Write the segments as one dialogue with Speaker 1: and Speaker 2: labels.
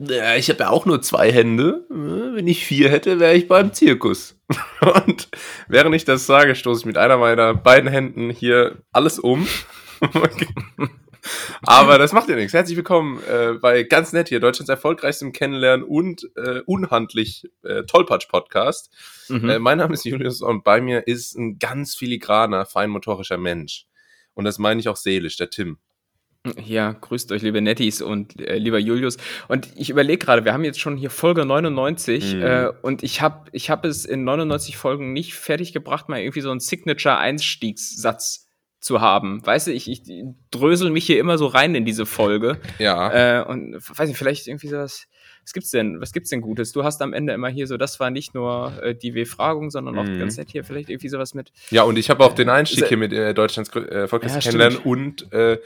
Speaker 1: Ja, ich habe ja auch nur zwei Hände. Wenn ich vier hätte, wäre ich beim Zirkus. Und während ich das sage, stoße ich mit einer meiner beiden Händen hier alles um. Aber das macht ja nichts. Herzlich willkommen äh, bei ganz nett hier, Deutschlands erfolgreichstem Kennenlernen und äh, unhandlich äh, Tollpatsch-Podcast. Mhm. Äh, mein Name ist Julius und bei mir ist ein ganz filigraner, feinmotorischer Mensch. Und das meine ich auch seelisch, der Tim.
Speaker 2: Ja, grüßt euch, liebe Netties und äh, lieber Julius. Und ich überlege gerade, wir haben jetzt schon hier Folge 99 mhm. äh, und ich habe ich hab es in 99 Folgen nicht fertig gebracht, mal irgendwie so einen Signature-Einstiegssatz zu haben. Weißt du, ich, ich drösel mich hier immer so rein in diese Folge.
Speaker 1: Ja.
Speaker 2: Äh, und weiß nicht, vielleicht irgendwie sowas. Was gibt's denn? Was gibt's denn Gutes? Du hast am Ende immer hier so, das war nicht nur äh, die W-Fragung, sondern auch mhm. ganz nett hier vielleicht irgendwie sowas mit.
Speaker 1: Ja, und ich habe auch den Einstieg hier mit äh, Deutschlands äh, Volkes ja, kennenlernen und äh,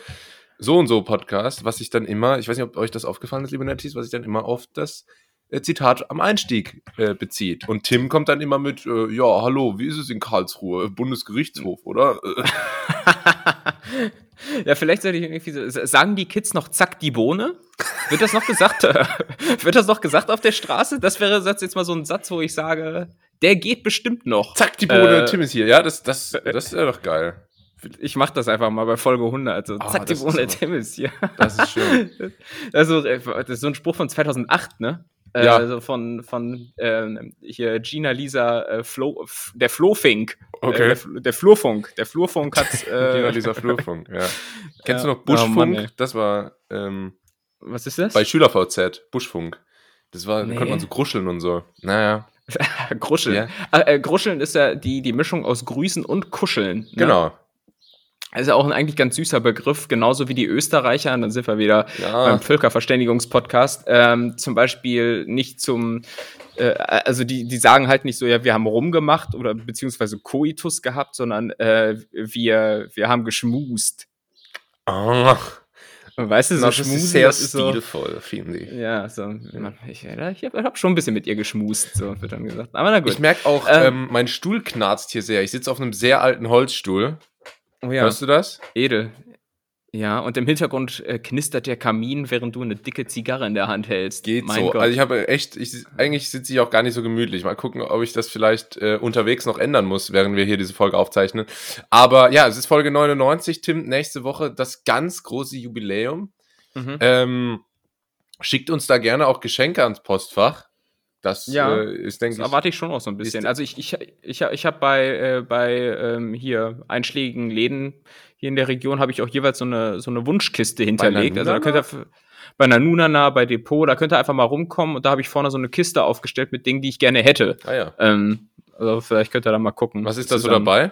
Speaker 1: so und so Podcast, was ich dann immer, ich weiß nicht, ob euch das aufgefallen ist, liebe Netties, was ich dann immer auf das äh, Zitat am Einstieg äh, bezieht. Und Tim kommt dann immer mit, äh, ja, hallo, wie ist es in Karlsruhe? Bundesgerichtshof, oder?
Speaker 2: ja, vielleicht sollte ich irgendwie so, sagen die Kids noch zack die Bohne? Wird das noch gesagt? wird das noch gesagt auf der Straße? Das wäre jetzt mal so ein Satz, wo ich sage, der geht bestimmt noch.
Speaker 1: Zack die Bohne, äh, Tim ist hier. Ja, das, das, das wäre doch geil.
Speaker 2: Ich mach das einfach mal bei Folge 100. Also, oh, zack, die Tim ist hier.
Speaker 1: Das ist schön.
Speaker 2: Also, äh, das ist so ein Spruch von 2008, ne? Äh, ja. Also von, von äh, hier Gina Lisa äh, Flo, der Flofink.
Speaker 1: Okay.
Speaker 2: Äh, der, der, Flurfunk. Der Flurfunk hat.
Speaker 1: Äh, Gina Lisa Flurfunk, ja. Kennst du noch Buschfunk? Oh Mann, das war. Ähm,
Speaker 2: Was ist das?
Speaker 1: Bei SchülerVZ, Buschfunk. Das war, nee. da konnte man so gruscheln und so. Naja.
Speaker 2: gruscheln. Ja. Ah, äh, gruscheln ist ja die, die Mischung aus Grüßen und Kuscheln. Ne?
Speaker 1: Genau.
Speaker 2: Also auch ein eigentlich ganz süßer Begriff, genauso wie die Österreicher, und dann sind wir wieder ja. beim Völkerverständigungspodcast, ähm, zum Beispiel nicht zum, äh, also die, die sagen halt nicht so, ja, wir haben rumgemacht oder beziehungsweise Koitus gehabt, sondern äh, wir, wir haben geschmust.
Speaker 1: Ach.
Speaker 2: Weißt du, so
Speaker 1: das schmusen, ist sehr das ist stilvoll, so, finde ich.
Speaker 2: Ja, so, ich, ich habe hab schon ein bisschen mit ihr geschmust, so wird dann gesagt. Aber na gut.
Speaker 1: Ich merke auch, ähm, ähm, mein Stuhl knarzt hier sehr. Ich sitze auf einem sehr alten Holzstuhl.
Speaker 2: Oh ja.
Speaker 1: Hörst du das?
Speaker 2: Edel. Ja, und im Hintergrund äh, knistert der Kamin, während du eine dicke Zigarre in der Hand hältst.
Speaker 1: Geht mein so. Gott. Also ich habe echt, ich, eigentlich sitze ich auch gar nicht so gemütlich. Mal gucken, ob ich das vielleicht äh, unterwegs noch ändern muss, während wir hier diese Folge aufzeichnen. Aber ja, es ist Folge 99, Tim. Nächste Woche das ganz große Jubiläum. Mhm. Ähm, schickt uns da gerne auch Geschenke ans Postfach. Das
Speaker 2: ja, äh, ist, denke ich. Das erwarte ich schon auch so ein bisschen. Also ich, ich, ich, ich habe bei, äh, bei ähm, hier einschlägigen Läden hier in der Region habe ich auch jeweils so eine, so eine Wunschkiste hinterlegt. Also da könnt ihr bei Nanunana, bei Depot, da könnt ihr einfach mal rumkommen und da habe ich vorne so eine Kiste aufgestellt mit Dingen, die ich gerne hätte.
Speaker 1: Ah ja.
Speaker 2: Ähm, also vielleicht könnt ihr da mal gucken.
Speaker 1: Was ist da so dabei?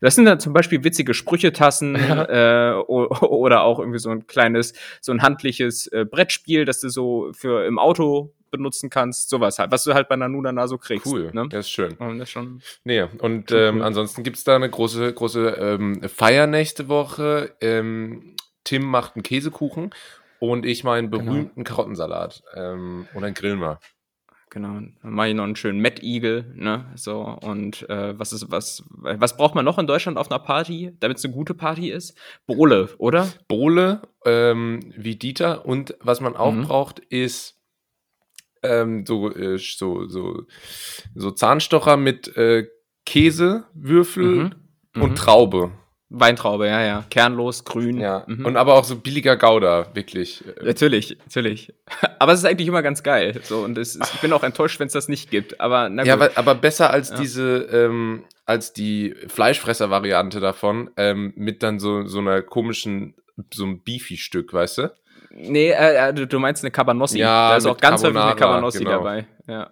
Speaker 2: Das sind dann zum Beispiel witzige Sprüchetassen äh, oder auch irgendwie so ein kleines, so ein handliches äh, Brettspiel, das du so für im Auto benutzen kannst, sowas halt, was du halt bei Nanunana so kriegst.
Speaker 1: Cool,
Speaker 2: ne?
Speaker 1: das ist schön.
Speaker 2: Und das ist schon
Speaker 1: nee, und ähm, cool. ansonsten gibt's da eine große, große ähm, Feier nächste Woche. Ähm, Tim macht einen Käsekuchen und ich meinen genau. berühmten genau. Karottensalat. Ähm, und dann grillen wir.
Speaker 2: Genau, dann mache ich noch einen schönen Mad Eagle, ne? So, und äh, was ist, was, was braucht man noch in Deutschland auf einer Party, damit es eine gute Party ist? Bohle, oder?
Speaker 1: Bohle, ähm, wie Dieter. Und was man auch mhm. braucht, ist ähm, so, äh, so, so, so Zahnstocher mit äh, Käsewürfel mhm. und mhm. Traube.
Speaker 2: Weintraube, ja, ja. Kernlos, grün.
Speaker 1: Ja. Mhm. Und aber auch so billiger Gouda, wirklich.
Speaker 2: Natürlich, natürlich. Aber es ist eigentlich immer ganz geil. So, und es, ich bin auch enttäuscht, wenn es das nicht gibt. Aber na gut.
Speaker 1: Ja, aber, aber besser als ja. diese, ähm, als die Fleischfresser-Variante davon, ähm, mit dann so, so einer komischen, so einem Beefy-Stück, weißt du?
Speaker 2: Nee, äh, äh, du, meinst eine Cabanossi.
Speaker 1: Ja,
Speaker 2: da ist auch ganz
Speaker 1: häufig
Speaker 2: eine Cabanossi genau. dabei. Ja.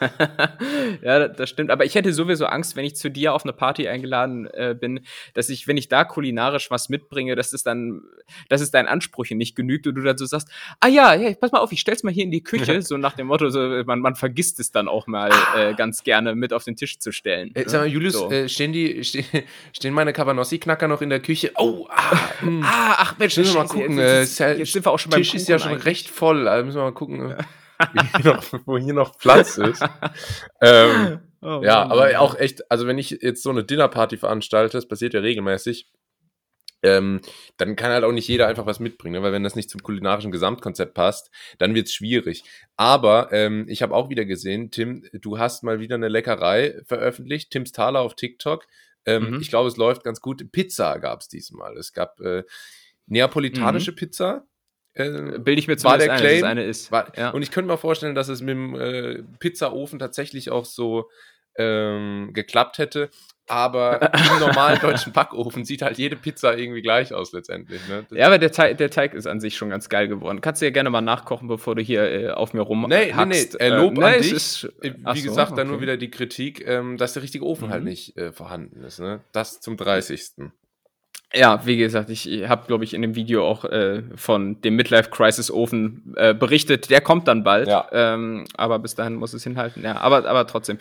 Speaker 2: ja, das stimmt. Aber ich hätte sowieso Angst, wenn ich zu dir auf eine Party eingeladen äh, bin, dass ich, wenn ich da kulinarisch was mitbringe, dass es dann, dass es deinen Ansprüchen nicht genügt und du dann so sagst, ah ja, ja, pass mal auf, ich stell's mal hier in die Küche, so nach dem Motto, so, man, man vergisst es dann auch mal äh, ganz gerne mit auf den Tisch zu stellen.
Speaker 1: Äh, sag mal, Julius, so. äh, stehen die, stehen, stehen meine Cabanossi-Knacker noch in der Küche? Oh, ah,
Speaker 2: ah ach Mensch,
Speaker 1: müssen wir mal gucken.
Speaker 2: Jetzt, jetzt, jetzt, sind wir auch schon
Speaker 1: beim Tisch ist ja schon eigentlich. recht voll, also müssen wir mal gucken. Ja. Hier noch, wo hier noch Platz ist. ähm, oh, ja, aber auch echt, also wenn ich jetzt so eine Dinnerparty veranstalte, das passiert ja regelmäßig, ähm, dann kann halt auch nicht jeder einfach was mitbringen, ne? weil wenn das nicht zum kulinarischen Gesamtkonzept passt, dann wird's schwierig. Aber ähm, ich habe auch wieder gesehen, Tim, du hast mal wieder eine Leckerei veröffentlicht, Tims Thaler auf TikTok. Ähm,
Speaker 2: Mhm.
Speaker 1: Ich glaube, es läuft ganz gut. Pizza gab's diesmal. Es gab äh, neapolitanische Pizza. Äh,
Speaker 2: Bilde ich mir
Speaker 1: War
Speaker 2: zumindest
Speaker 1: der Claim?
Speaker 2: eine ist.
Speaker 1: war,
Speaker 2: ja.
Speaker 1: Und ich könnte mir vorstellen, dass es mit dem äh, Pizzaofen tatsächlich auch so ähm, geklappt hätte. Aber im normalen deutschen Backofen sieht halt jede Pizza irgendwie gleich aus letztendlich. Ne?
Speaker 2: Ja, aber der Teig, der Teig ist an sich schon ganz geil geworden. Kannst du ja gerne mal nachkochen, bevor du hier äh, auf mir rum
Speaker 1: Nee, nee, nee, äh, Lob an
Speaker 2: es
Speaker 1: dich.
Speaker 2: Ist,
Speaker 1: Äh, Wie
Speaker 2: so,
Speaker 1: gesagt, dann nur
Speaker 2: okay.
Speaker 1: wieder die Kritik, ähm, dass der richtige Ofen halt
Speaker 2: Mhm.
Speaker 1: nicht äh, vorhanden ist. Ne? Das zum 30.
Speaker 2: Ja, wie gesagt, ich habe, glaube ich, in dem Video auch äh, von dem Midlife Crisis Ofen äh, berichtet. Der kommt dann bald.
Speaker 1: Ja.
Speaker 2: Ähm, aber bis dahin muss es hinhalten. Ja, aber, aber trotzdem.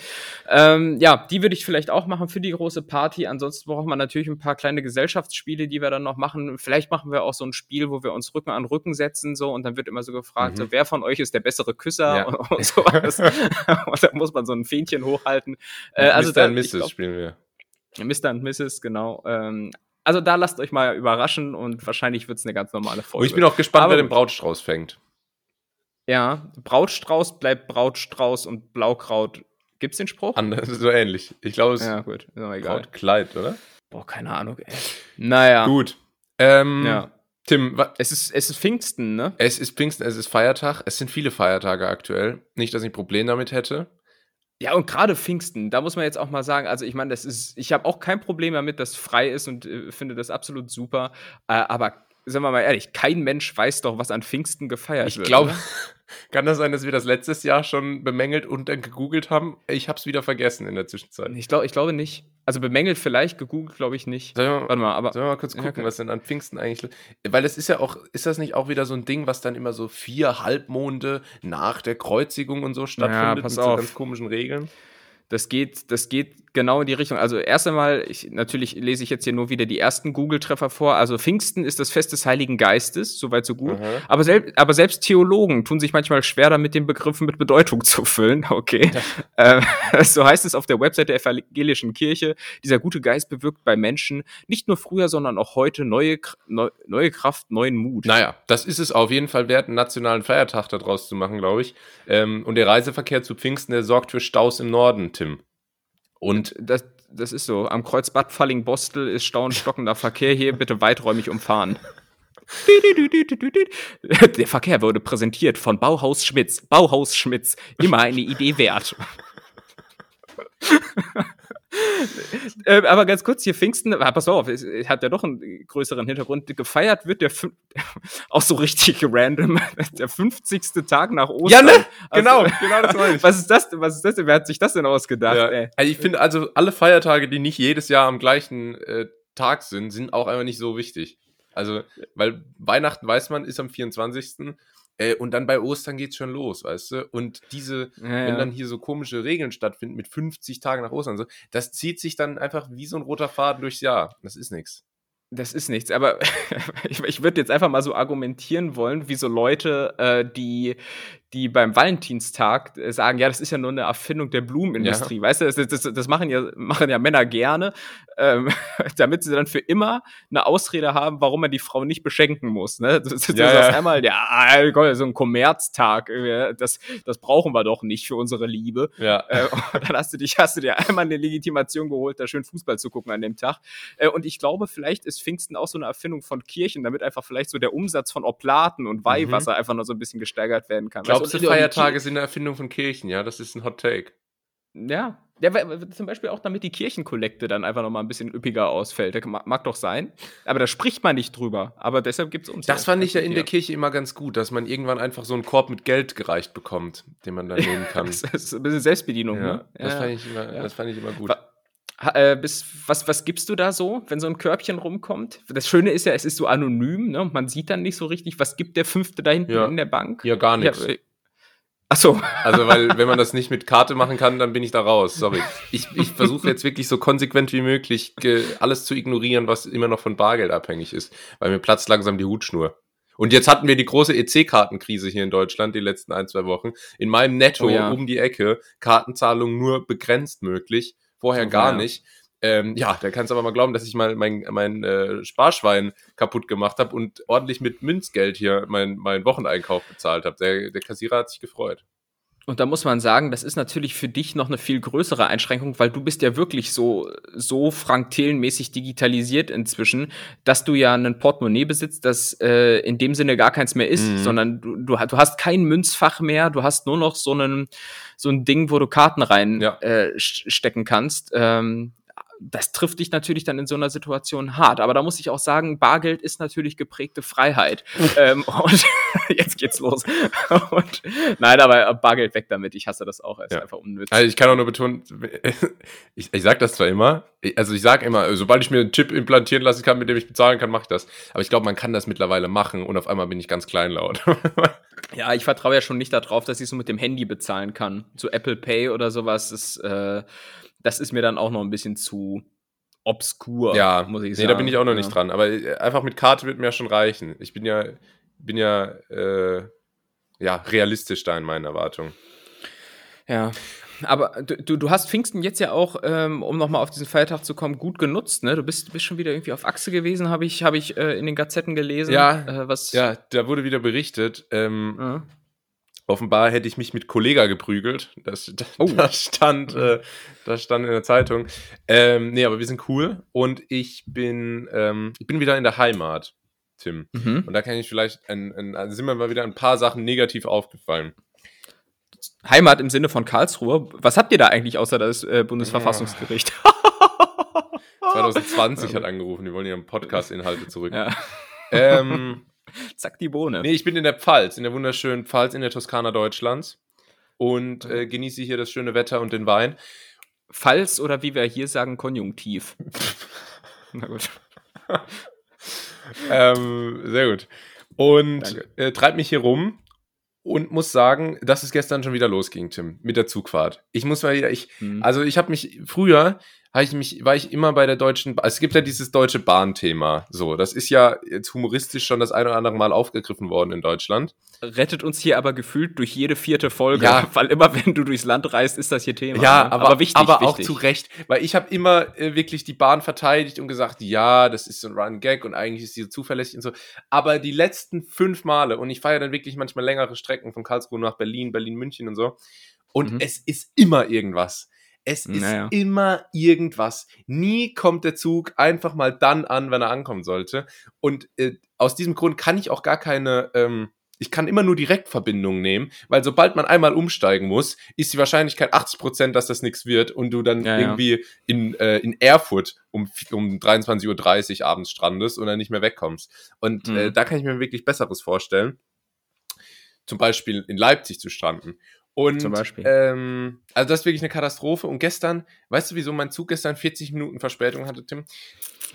Speaker 2: Ähm, ja, die würde ich vielleicht auch machen für die große Party. Ansonsten braucht man natürlich ein paar kleine Gesellschaftsspiele, die wir dann noch machen. Vielleicht machen wir auch so ein Spiel, wo wir uns Rücken an Rücken setzen, so, und dann wird immer so gefragt,
Speaker 1: Mhm.
Speaker 2: so, wer von euch ist der bessere Küsser
Speaker 1: Ja.
Speaker 2: und, und sowas. und da muss man so ein Fähnchen hochhalten. Äh, also
Speaker 1: Mr.
Speaker 2: da,
Speaker 1: und
Speaker 2: ich
Speaker 1: Mrs. spielen wir.
Speaker 2: Mr. und Mrs., genau. Ähm, also da lasst euch mal überraschen und wahrscheinlich wird es eine ganz normale
Speaker 1: Und
Speaker 2: Folge.
Speaker 1: ich bin auch gespannt,
Speaker 2: Aber
Speaker 1: wer den. Brautstrauß fängt.
Speaker 2: ja, Brautstrauß bleibt Brautstrauß und Blaukraut. Gibt's den Spruch?
Speaker 1: Anders, so ähnlich. Ich glaube, es
Speaker 2: ja, gut, ist egal.
Speaker 1: Brautkleid, oder?
Speaker 2: Boah, keine Ahnung, ey. Naja.
Speaker 1: Gut. Ähm,
Speaker 2: Ja.
Speaker 1: Tim,
Speaker 2: Es ist, es ist Pfingsten, ne?
Speaker 1: es ist Pfingsten, es ist Feiertag. Es sind viele Feiertage aktuell. Nicht, dass ich ein Problem damit hätte.
Speaker 2: Ja, und gerade Pfingsten, da muss man jetzt auch mal sagen, also ich meine, das ist, ich habe auch kein Problem damit, dass frei ist und äh, finde das absolut super. Äh, aber sagen wir mal ehrlich, kein Mensch weiß doch, was an Pfingsten gefeiert
Speaker 1: Ich
Speaker 2: wird.
Speaker 1: glaube,
Speaker 2: oder?
Speaker 1: kann das sein, dass wir das letztes Jahr schon bemängelt und dann gegoogelt haben? Ich habe es wieder vergessen in der Zwischenzeit.
Speaker 2: Ich glaube ich glaube nicht. Also bemängelt vielleicht, gegoogelt glaube ich nicht.
Speaker 1: Sollen wir,
Speaker 2: Warte mal, aber
Speaker 1: sollen wir mal kurz
Speaker 2: Ja,
Speaker 1: gucken,
Speaker 2: okay.
Speaker 1: was denn an Pfingsten eigentlich. Weil das ist ja auch, ist das nicht auch wieder so ein Ding, was dann immer so vier Halbmonde nach der Kreuzigung und so stattfindet
Speaker 2: pass
Speaker 1: mit so
Speaker 2: auf.
Speaker 1: ganz komischen Regeln?
Speaker 2: Das geht, das geht genau in die Richtung. Also erst einmal, ich, natürlich lese ich jetzt hier nur wieder die ersten Google-Treffer vor. Also Pfingsten ist das Fest des Heiligen Geistes, soweit so gut.
Speaker 1: Mhm.
Speaker 2: Aber, selb, aber selbst Theologen tun sich manchmal schwer damit, den Begriffen mit Bedeutung zu füllen. Okay. ähm, so heißt es auf der Website der evangelischen Kirche. Dieser gute Geist bewirkt bei Menschen nicht nur früher, sondern auch heute neue, neu, neue Kraft, neuen Mut.
Speaker 1: Naja, das ist es auf jeden Fall wert, einen nationalen Feiertag daraus zu machen, glaube ich. Ähm, und der Reiseverkehr zu Pfingsten, der sorgt für Staus im Norden, Tim. Und
Speaker 2: Das, das ist so. Am Kreuz Bad Falling-Bostel ist stauend stockender Verkehr hier. Bitte weiträumig umfahren. Der Verkehr wurde präsentiert von Bauhaus Schmitz. Bauhaus Schmitz. Immer eine Idee wert. ähm, aber ganz kurz, hier Pfingsten, ah, pass auf, es es hat ja doch einen größeren Hintergrund. Gefeiert wird der, auch so richtig random, der 50. Tag nach Ostern.
Speaker 1: Ja, ne?
Speaker 2: Also-
Speaker 1: Genau, genau das meine ich.
Speaker 2: Was ist das denn? Was ist das denn? Wer hat sich das denn ausgedacht?
Speaker 1: Ja.
Speaker 2: ey?
Speaker 1: Also ich finde also alle Feiertage, die nicht jedes Jahr am gleichen äh, Tag sind, sind auch einfach nicht so wichtig. Also, weil Weihnachten weiß man, ist am 24. Äh, und dann bei Ostern geht's schon los, weißt du? Und diese,
Speaker 2: Ja,
Speaker 1: wenn
Speaker 2: ja.
Speaker 1: dann hier so komische Regeln stattfinden mit 50 Tagen nach Ostern, so, das zieht sich dann einfach wie so ein roter Faden durchs Jahr. Das ist nichts.
Speaker 2: Das ist nichts, aber ich, ich würde jetzt einfach mal so argumentieren wollen, wie so Leute, äh, die, die beim Valentinstag äh, sagen, ja, das ist ja nur eine Erfindung der Blumenindustrie, weißt du, das, das, das machen, ja, machen ja Männer gerne, ähm, damit sie dann für immer eine Ausrede haben, warum man die Frau nicht beschenken muss. Ne? Das, das,
Speaker 1: Ja,
Speaker 2: sagst
Speaker 1: ja.
Speaker 2: einmal, ja, komm, so ein Kommerztag, das, das brauchen wir doch nicht für unsere Liebe.
Speaker 1: Ja.
Speaker 2: Äh, dann hast du dich, hast du dir einmal eine Legitimation geholt, da schön Fußball zu gucken an dem Tag. Äh, und ich glaube, vielleicht ist Pfingsten auch so eine Erfindung von Kirchen, damit einfach vielleicht so der Umsatz von Oblaten und Weihwasser einfach noch so ein bisschen gesteigert werden kann.
Speaker 1: Glaubst du, Feiertage sind eine Erfindung von Kirchen? Ja, das ist ein Hot Take.
Speaker 2: Ja. Ja, weil- zum Beispiel auch damit die Kirchenkollekte dann einfach noch mal ein bisschen üppiger ausfällt. Das mag, doch sein. Aber da spricht man nicht drüber. Aber deshalb gibt es uns.
Speaker 1: Das fand ich ja in der Kirche immer ganz gut, dass man irgendwann einfach so einen Korb mit Geld gereicht bekommt, den man dann nehmen kann.
Speaker 2: Das ist ein bisschen Selbstbedienung,
Speaker 1: ja,
Speaker 2: ne?
Speaker 1: das,
Speaker 2: Ja.
Speaker 1: Fand ich immer, das fand ich immer gut.
Speaker 2: Wa- Ha- Äh, bis, was, was gibst du da so, wenn so ein Körbchen rumkommt? Das Schöne ist ja, es ist so anonym, ne? Man sieht dann nicht so richtig, was gibt der Fünfte da hinten
Speaker 1: Ja.
Speaker 2: in der Bank?
Speaker 1: Ja, gar nichts.
Speaker 2: Ja, ach so.
Speaker 1: Also, weil, wenn man das nicht mit Karte machen kann, dann bin ich da raus. Sorry. Ich, ich versuche jetzt wirklich so konsequent wie möglich alles zu ignorieren, was immer noch von Bargeld abhängig ist, weil mir platzt langsam die Hutschnur. Und jetzt hatten wir die große EC-Kartenkrise hier in Deutschland die letzten ein, zwei Wochen. In meinem Netto
Speaker 2: Oh ja.
Speaker 1: um die Ecke, Kartenzahlung nur begrenzt möglich, vorher
Speaker 2: Oh
Speaker 1: gar
Speaker 2: ja.
Speaker 1: nicht. Ähm, ja, da kannst du aber mal glauben, dass ich mal mein, mein äh, Sparschwein kaputt gemacht habe und ordentlich mit Münzgeld hier meinen mein Wocheneinkauf bezahlt habe. Der, der Kassierer hat sich gefreut.
Speaker 2: Und da muss man sagen, das ist natürlich für dich noch eine viel größere Einschränkung, weil du bist ja wirklich so, so Frank Thelen-mäßig digitalisiert inzwischen, dass du ja ein Portemonnaie besitzt, das äh, in dem Sinne gar keins mehr ist, mhm. sondern du, du, du, hast kein Münzfach mehr, du hast nur noch so, einen, so ein Ding, wo du Karten rein ja. äh, stecken kannst. Ähm, das trifft dich natürlich dann in so einer Situation hart. Aber da muss ich auch sagen, Bargeld ist natürlich geprägte Freiheit. ähm, und jetzt geht's los. und, nein, aber Bargeld weg damit. Ich hasse das auch. Es ja. ist einfach unnötig.
Speaker 1: Also ich kann auch nur betonen, ich, ich sag das zwar immer, also ich sag immer, sobald ich mir einen Chip implantieren lassen kann, mit dem ich bezahlen kann, mache ich das. Aber ich glaube, man kann das mittlerweile machen und auf einmal bin ich ganz kleinlaut.
Speaker 2: ja, ich vertraue ja schon nicht darauf, dass ich so mit dem Handy bezahlen kann. So Apple Pay oder sowas ist äh, das ist mir dann auch noch ein bisschen zu obskur,
Speaker 1: ja, muss ich sagen. Nee, da bin ich auch noch ja. nicht dran. Aber äh, einfach mit Karte wird mir ja schon reichen. Ich bin ja, bin ja, äh, ja, realistisch da in meinen Erwartungen.
Speaker 2: Ja, aber du, du hast Pfingsten jetzt ja auch, ähm, um nochmal auf diesen Feiertag zu kommen, gut genutzt, ne? Du bist, bist schon wieder irgendwie auf Achse gewesen, habe ich, hab ich äh, in den Gazetten gelesen.
Speaker 1: Ja, äh, was ja, da wurde wieder berichtet. Ähm, ja. Offenbar hätte ich mich mit Kollega geprügelt. Das, oh. das, stand, äh, das stand in der Zeitung. Ähm, nee, aber wir sind cool und ich bin, ähm, ich bin wieder in der Heimat, Tim. Mhm. Und da kann ich vielleicht, ein, ein, also sind mir mal wieder ein paar Sachen negativ aufgefallen.
Speaker 2: Heimat im Sinne von Karlsruhe. Was habt ihr da eigentlich außer das äh, Bundesverfassungsgericht?
Speaker 1: 2020 hat angerufen, die wollen ihren Podcast-Inhalte zurück.
Speaker 2: Ja.
Speaker 1: Ähm,
Speaker 2: Zack, die Bohne.
Speaker 1: Nee, ich bin in der Pfalz, in der wunderschönen Pfalz in der Toskana Deutschlands und äh, genieße hier das schöne Wetter und den Wein.
Speaker 2: Pfalz oder wie wir hier sagen, Konjunktiv.
Speaker 1: Na gut. ähm, sehr gut. Und äh, treibt mich hier rum und muss sagen, dass es gestern schon wieder losging, Tim, mit der Zugfahrt. Ich muss mal wieder, ich, hm. also ich habe mich früher ich mich, war ich immer bei der deutschen, Bahn. es gibt ja dieses deutsche Bahnthema. So, das ist ja jetzt humoristisch schon das ein oder andere Mal aufgegriffen worden in Deutschland.
Speaker 2: Rettet uns hier aber gefühlt durch jede vierte Folge, ja. weil immer wenn du durchs Land reist, ist das hier Thema.
Speaker 1: Ja, ne? aber, aber, wichtig, aber wichtig. auch zu Recht, weil ich habe immer äh, wirklich die Bahn verteidigt und gesagt, ja, das ist so ein Run Gag und eigentlich ist sie zuverlässig und so. Aber die letzten fünf Male und ich fahre ja dann wirklich manchmal längere Strecken von Karlsruhe nach Berlin, Berlin München und so und mhm. es ist immer irgendwas. Es ist naja. immer irgendwas. Nie kommt der Zug einfach mal dann an, wenn er ankommen sollte. Und äh, aus diesem Grund kann ich auch gar keine, ähm, ich kann immer nur Direktverbindungen nehmen, weil sobald man einmal umsteigen muss, ist die Wahrscheinlichkeit 80 Prozent, dass das nichts wird und du dann ja, irgendwie ja. in, äh, in Erfurt um, um 23.30 Uhr abends strandest und dann nicht mehr wegkommst. Und äh, mhm. äh, da kann ich mir wirklich Besseres vorstellen. Zum Beispiel in Leipzig zu stranden. Und,
Speaker 2: Zum Beispiel.
Speaker 1: Ähm, also das ist wirklich eine Katastrophe. Und gestern, weißt du, wieso mein Zug gestern 40 Minuten Verspätung hatte, Tim?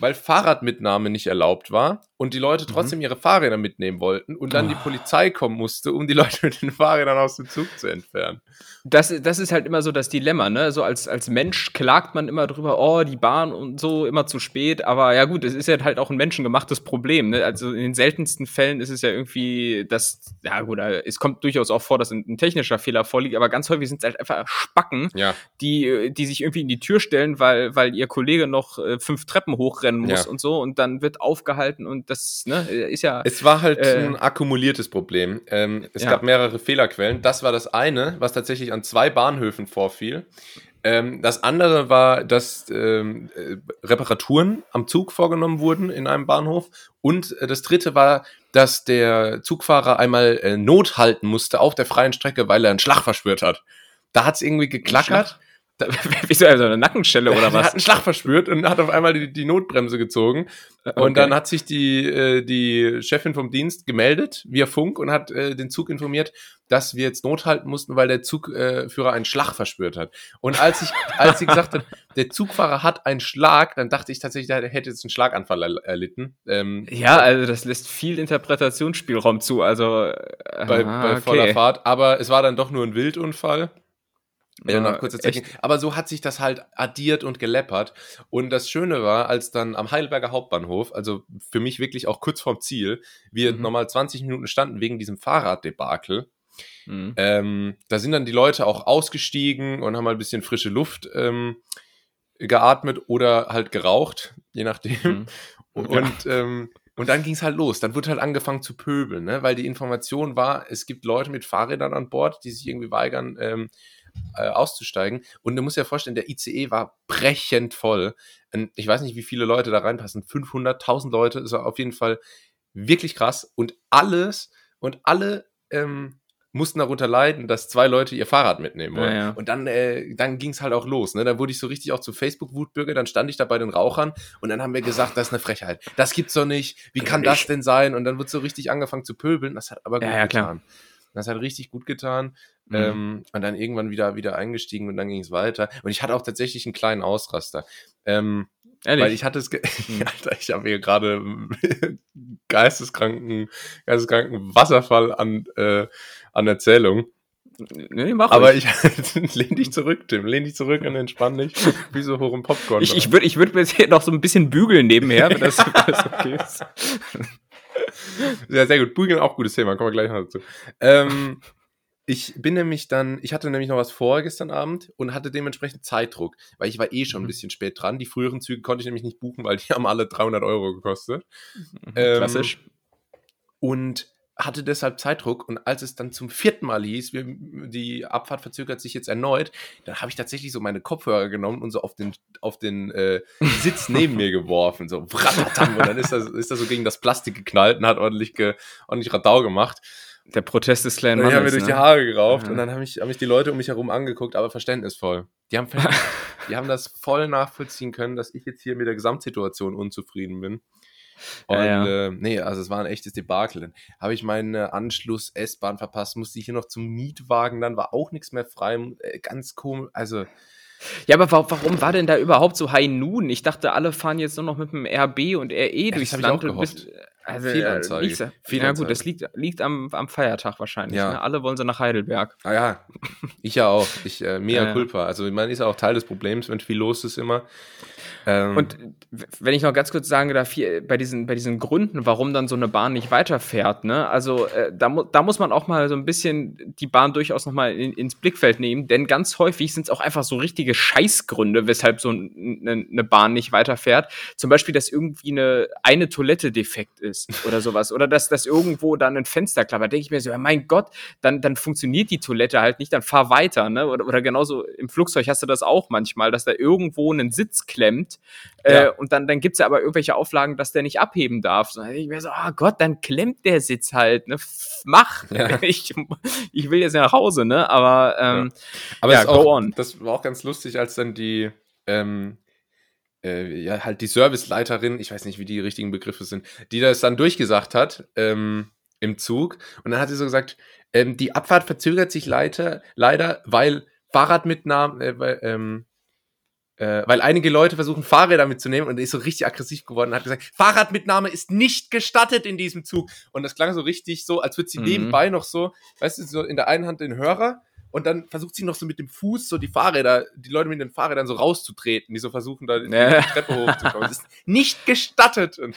Speaker 1: Weil Fahrradmitnahme nicht erlaubt war und die Leute mhm. trotzdem mhm. ihre Fahrräder mitnehmen wollten und dann oh. die Polizei kommen musste, um die Leute mit den Fahrrädern aus dem Zug zu entfernen.
Speaker 2: Das, das ist halt immer so das Dilemma, ne? So als, als Mensch klagt man immer drüber, oh, die Bahn und so, immer zu spät. Aber ja gut, es ist ja halt auch ein menschengemachtes Problem. Ne? Also in den seltensten Fällen ist es ja irgendwie, dass, ja gut, es kommt durchaus auch vor, dass ein, ein technischer Fehler vorliegt, aber ganz häufig sind es halt einfach Spacken,
Speaker 1: ja.
Speaker 2: die, die sich irgendwie in die Tür stellen, weil, weil ihr Kollege noch äh, fünf Treppen hochrennen muss ja. und so und dann wird aufgehalten und das ne, ist ja.
Speaker 1: Es war halt äh, ein akkumuliertes Problem. Ähm, es ja. gab mehrere Fehlerquellen. Das war das eine, was tatsächlich an zwei Bahnhöfen vorfiel. Ähm, das andere war, dass ähm, äh, Reparaturen am Zug vorgenommen wurden in einem Bahnhof. Und äh, das dritte war, dass der Zugfahrer einmal äh, Not halten musste auf der freien Strecke, weil er einen Schlag verspürt hat. Da hat es irgendwie geklackert.
Speaker 2: Wieso, also eine Nackenstelle oder was?
Speaker 1: Er hat einen Schlag verspürt und hat auf einmal die, die Notbremse gezogen. Okay. Und dann hat sich die, äh, die Chefin vom Dienst gemeldet via Funk und hat äh, den Zug informiert, dass wir jetzt Not halten mussten, weil der Zugführer äh, einen Schlag verspürt hat. Und als ich, als sie gesagt hat, der Zugfahrer hat einen Schlag, dann dachte ich tatsächlich, er hätte jetzt einen Schlaganfall erlitten.
Speaker 2: Ähm, ja, also das lässt viel Interpretationsspielraum zu. Also
Speaker 1: äh, bei, bei voller okay. Fahrt. Aber es war dann doch nur ein Wildunfall. Ja, nach kurzer Zeit. Aber so hat sich das halt addiert und geleppert. Und das Schöne war, als dann am Heidelberger Hauptbahnhof, also für mich wirklich auch kurz vorm Ziel, wir mhm. nochmal 20 Minuten standen wegen diesem Fahrraddebakel. Mhm. Ähm, da sind dann die Leute auch ausgestiegen und haben mal ein bisschen frische Luft ähm, geatmet oder halt geraucht, je nachdem. Mhm. Und, ja. ähm, und dann ging es halt los. Dann wurde halt angefangen zu pöbeln, ne? weil die Information war, es gibt Leute mit Fahrrädern an Bord, die sich irgendwie weigern, ähm, äh, auszusteigen. Und du musst dir vorstellen, der ICE war brechend voll. Und ich weiß nicht, wie viele Leute da reinpassen. 500, 1000 Leute ist auf jeden Fall wirklich krass. Und alles und alle ähm, mussten darunter leiden, dass zwei Leute ihr Fahrrad mitnehmen wollen. Ja, ja. Und dann, äh, dann ging es halt auch los. Ne? Dann wurde ich so richtig auch zu Facebook-Wutbürger, dann stand ich da bei den Rauchern und dann haben wir gesagt, das ist eine Frechheit. Das gibt's doch nicht. Wie kann das denn sein? Und dann wird so richtig angefangen zu pöbeln. Das hat aber gut ja, getan. Klar. Das hat richtig gut getan. Mhm. Ähm, und dann irgendwann wieder, wieder eingestiegen und dann ging es weiter. Und ich hatte auch tatsächlich einen kleinen Ausraster. Ähm, Ehrlich? Weil ich hatte es, mhm. Alter, ich habe hier gerade geisteskranken, geisteskranken Wasserfall an, äh, an Erzählung. Nee, mach Aber ich, lehn dich zurück, Tim. Lehn dich zurück und entspann dich. Wie so hoch im Popcorn.
Speaker 2: Ich, ich würde ich würd mir jetzt hier noch so ein bisschen bügeln nebenher, wenn das, wenn das okay ist.
Speaker 1: Ja, sehr gut. Bügeln auch gutes Thema, kommen wir gleich noch dazu. Ähm, ich bin nämlich dann, ich hatte nämlich noch was vor gestern Abend und hatte dementsprechend Zeitdruck, weil ich war eh schon ein mhm. bisschen spät dran. Die früheren Züge konnte ich nämlich nicht buchen, weil die haben alle 300 Euro gekostet.
Speaker 2: Mhm. Ähm, Klassisch.
Speaker 1: Und hatte deshalb Zeitdruck und als es dann zum vierten Mal hieß, wir, die Abfahrt verzögert sich jetzt erneut, dann habe ich tatsächlich so meine Kopfhörer genommen und so auf den, auf den äh, Sitz neben mir geworfen, so und dann ist das, ist das so gegen das Plastik geknallt und hat ordentlich, ge, ordentlich Radau gemacht.
Speaker 2: Der Protest des kleinen
Speaker 1: Mannes. Die haben mir durch ne? die Haare gerauft ja. und dann haben mich, haben mich die Leute um mich herum angeguckt, aber verständnisvoll. Die haben, die haben das voll nachvollziehen können, dass ich jetzt hier mit der Gesamtsituation unzufrieden bin. Und ja, ja. Äh, nee, also es war ein echtes Debakel. Habe ich meinen Anschluss-S-Bahn verpasst, musste ich hier noch zum Mietwagen, dann war auch nichts mehr frei. Äh, ganz komisch, also
Speaker 2: ja, aber warum war denn da überhaupt so High Noon? Ich dachte, alle fahren jetzt nur noch mit dem RB und RE ja, durchs Land. Und bist,
Speaker 1: also, Fehlanzeige. Äh,
Speaker 2: Fehlanzeige. Ja gut, das liegt, liegt am, am Feiertag wahrscheinlich. Ja. Ne? Alle wollen sie nach Heidelberg.
Speaker 1: Ah ja, ich ja auch. Ich, äh, mea ja, culpa. Also man ist ja auch Teil des Problems, wenn viel los ist immer.
Speaker 2: Ähm, und wenn ich noch ganz kurz sagen darf, hier, bei diesen, bei diesen Gründen, warum dann so eine Bahn nicht weiterfährt, ne? Also äh, da, mu da muss man auch mal so ein bisschen die Bahn durchaus noch mal in, ins Blickfeld nehmen, denn ganz häufig sind es auch einfach so richtige Scheißgründe, weshalb so eine ne Bahn nicht weiterfährt. Zum Beispiel, dass irgendwie eine, eine Toilette defekt ist oder sowas. Oder dass, dass irgendwo dann ein Fenster klappert. Da denke ich mir so, ja, mein Gott, dann, dann funktioniert die Toilette halt nicht, dann fahr weiter, ne? Oder, oder genauso im Flugzeug hast du das auch manchmal, dass da irgendwo ein Sitz klemmt äh, und dann, dann gibt es ja aber irgendwelche Auflagen, dass der nicht abheben darf. So, ich mir so, ah oh Gott, dann klemmt der Sitz halt, ne? Mach! Ja. Ich, ich will jetzt nach Hause, ne? Aber, ähm,
Speaker 1: ja. aber ja, auch, on. das war auch ganz lustig, als dann die, ähm, äh, ja, halt die Serviceleiterin, ich weiß nicht, wie die richtigen Begriffe sind, die das dann durchgesagt hat, ähm, im Zug. Und dann hat sie so gesagt, ähm, die Abfahrt verzögert sich leider, leider weil Fahrradmitnahmen, äh, weil, ähm, äh, weil einige Leute versuchen, Fahrräder mitzunehmen und er ist so richtig aggressiv geworden und hat gesagt, Fahrradmitnahme ist nicht gestattet in diesem Zug. Und das klang so richtig so, als würde sie mhm. nebenbei noch so, weißt du, so in der einen Hand den Hörer und dann versucht sie noch so mit dem Fuß so die Fahrräder, die Leute mit den Fahrrädern so rauszutreten, die so versuchen, da die Treppe hochzukommen. Das ist nicht gestattet.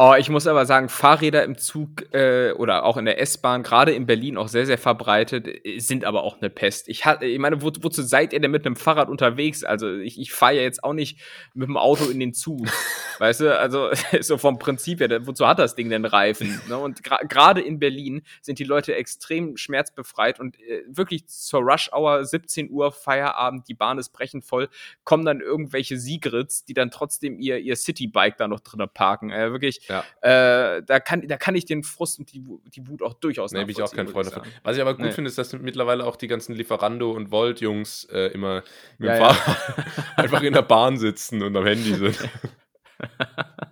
Speaker 2: Oh, ich muss aber sagen, Fahrräder im Zug äh, oder auch in der S-Bahn, gerade in Berlin auch sehr, sehr verbreitet, äh, sind aber auch eine Pest. Ich, hatte, ich meine, wo, wozu seid ihr denn mit einem Fahrrad unterwegs? Also ich, ich fahre ja jetzt auch nicht mit dem Auto in den Zug. weißt du, also so vom Prinzip her, wozu hat das Ding denn Reifen? Ne? Und gerade in Berlin sind die Leute extrem schmerzbefreit und äh, wirklich zur zur Rush Hour, 17 Uhr, Feierabend, die Bahn ist brechend voll, kommen dann irgendwelche Sigrits, die dann trotzdem ihr, ihr Citybike da noch drin parken. Äh, wirklich, ja. äh, da, kann, da kann ich den Frust und die, die Wut auch durchaus
Speaker 1: Nee, bin ich auch kein Freund davon. Was ich aber gut nee. finde, ist, dass mittlerweile auch die ganzen Lieferando- und Volt-Jungs äh, immer mit ja, dem Fahrrad einfach in der Bahn sitzen und am Handy sind.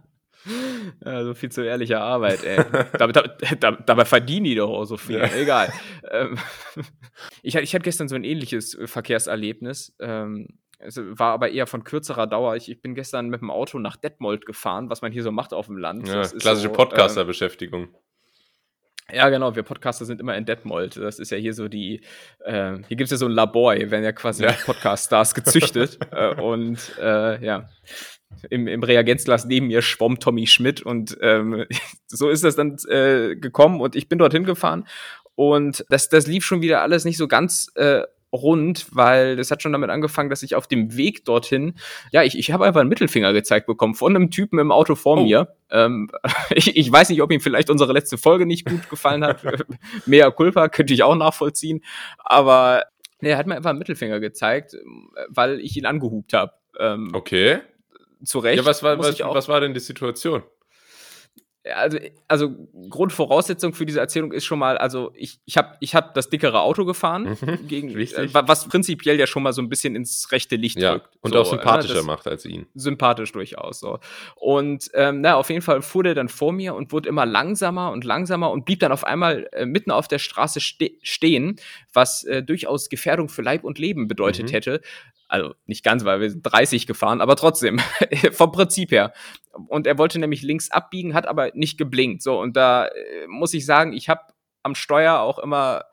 Speaker 2: So viel zu ehrlicher Arbeit, ey. dabei, dabei, dabei, verdienen die doch auch so viel. Ja. Egal. Ähm, ich, ich hatte gestern so ein ähnliches Verkehrserlebnis. Ähm, es war aber eher von kürzerer Dauer. Ich, ich, bin gestern mit dem Auto nach Detmold gefahren, was man hier so macht auf dem Land.
Speaker 1: Ja, klassische so, Podcaster-Beschäftigung.
Speaker 2: Ja, genau, wir Podcaster sind immer in Detmold. Das ist ja hier so die, äh, hier gibt es ja so ein Labor, hier werden ja quasi ja. Podcast-Stars gezüchtet. äh, und äh, ja, im, im Reagenzglas neben mir schwamm Tommy Schmidt und ähm, so ist das dann äh, gekommen und ich bin dorthin gefahren und das, das lief schon wieder alles nicht so ganz äh, rund, weil das hat schon damit angefangen, dass ich auf dem Weg dorthin, ja, ich, ich habe einfach einen Mittelfinger gezeigt bekommen von einem Typen im Auto vor oh. mir. Ähm, ich, ich weiß nicht, ob ihm vielleicht unsere letzte Folge nicht gut gefallen hat. Mehr Culpa könnte ich auch nachvollziehen. Aber nee, er hat mir einfach einen Mittelfinger gezeigt, weil ich ihn angehupt habe.
Speaker 1: Ähm, okay.
Speaker 2: Zu Recht.
Speaker 1: Ja, was war, was, was war denn die Situation?
Speaker 2: Also, also Grundvoraussetzung für diese Erzählung ist schon mal, also ich, ich habe ich hab das dickere Auto gefahren, mhm, gegen, äh, was prinzipiell ja schon mal so ein bisschen ins rechte Licht ja, drückt.
Speaker 1: Und
Speaker 2: so,
Speaker 1: auch sympathischer äh, macht als ihn.
Speaker 2: Sympathisch durchaus. So. Und ähm, na, auf jeden Fall fuhr der dann vor mir und wurde immer langsamer und langsamer und blieb dann auf einmal äh, mitten auf der Straße ste stehen, was äh, durchaus Gefährdung für Leib und Leben bedeutet mhm. hätte, also nicht ganz, weil wir sind 30 gefahren, aber trotzdem, vom Prinzip her. Und er wollte nämlich links abbiegen, hat aber nicht geblinkt. So, und da äh, muss ich sagen, ich habe am Steuer auch immer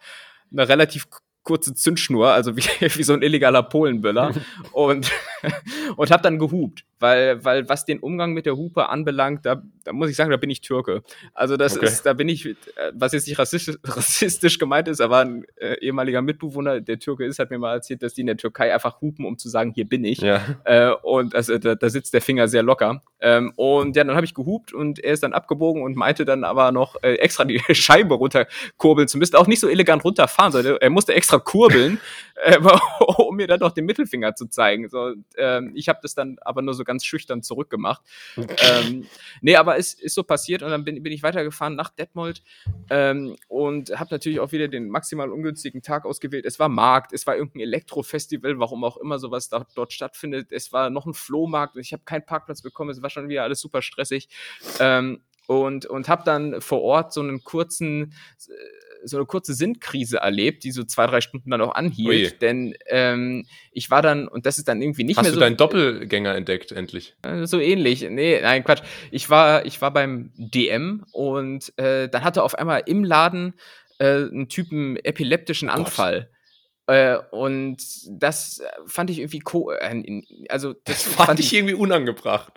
Speaker 2: eine relativ kurze Zündschnur, also wie, wie so ein illegaler Polenböller und, und habe dann gehupt, weil, weil was den Umgang mit der Hupe anbelangt, da, da muss ich sagen, da bin ich Türke. Also das okay. ist, da bin ich, äh, was jetzt nicht rassistisch, rassistisch gemeint ist, aber ein äh, ehemaliger Mitbewohner, der Türke ist, hat mir mal erzählt, dass die in der Türkei einfach hupen, um zu sagen, hier bin ich. Ja. Äh, und also da, da sitzt der Finger sehr locker. Ähm, und ja, dann habe ich gehupt und er ist dann abgebogen und meinte dann aber noch äh, extra die Scheibe runterkurbeln zu müssen, auch nicht so elegant runterfahren, sondern er musste extra kurbeln, um mir dann doch den Mittelfinger zu zeigen. So, ähm, ich habe das dann aber nur so ganz schüchtern zurückgemacht. ähm, nee, aber es ist so passiert und dann bin, bin ich weitergefahren nach Detmold ähm, und habe natürlich auch wieder den maximal ungünstigen Tag ausgewählt. Es war Markt, es war irgendein Elektrofestival, warum auch immer sowas da, dort stattfindet. Es war noch ein Flohmarkt und ich habe keinen Parkplatz bekommen. Es war schon wieder alles super stressig. Ähm, und, und habe dann vor Ort so einen kurzen äh, so eine kurze Sinnkrise erlebt, die so zwei, drei Stunden dann auch anhielt. Ui. Denn ähm, ich war dann, und das ist dann irgendwie nicht
Speaker 1: Hast
Speaker 2: mehr
Speaker 1: so. Hast du deinen Doppelgänger entdeckt, endlich?
Speaker 2: Äh, so ähnlich. Nee, nein, Quatsch. Ich war, ich war beim DM und äh, dann hatte auf einmal im Laden äh, einen Typen epileptischen Anfall. Äh, und das fand ich irgendwie co äh, also
Speaker 1: das, das fand ich irgendwie unangebracht.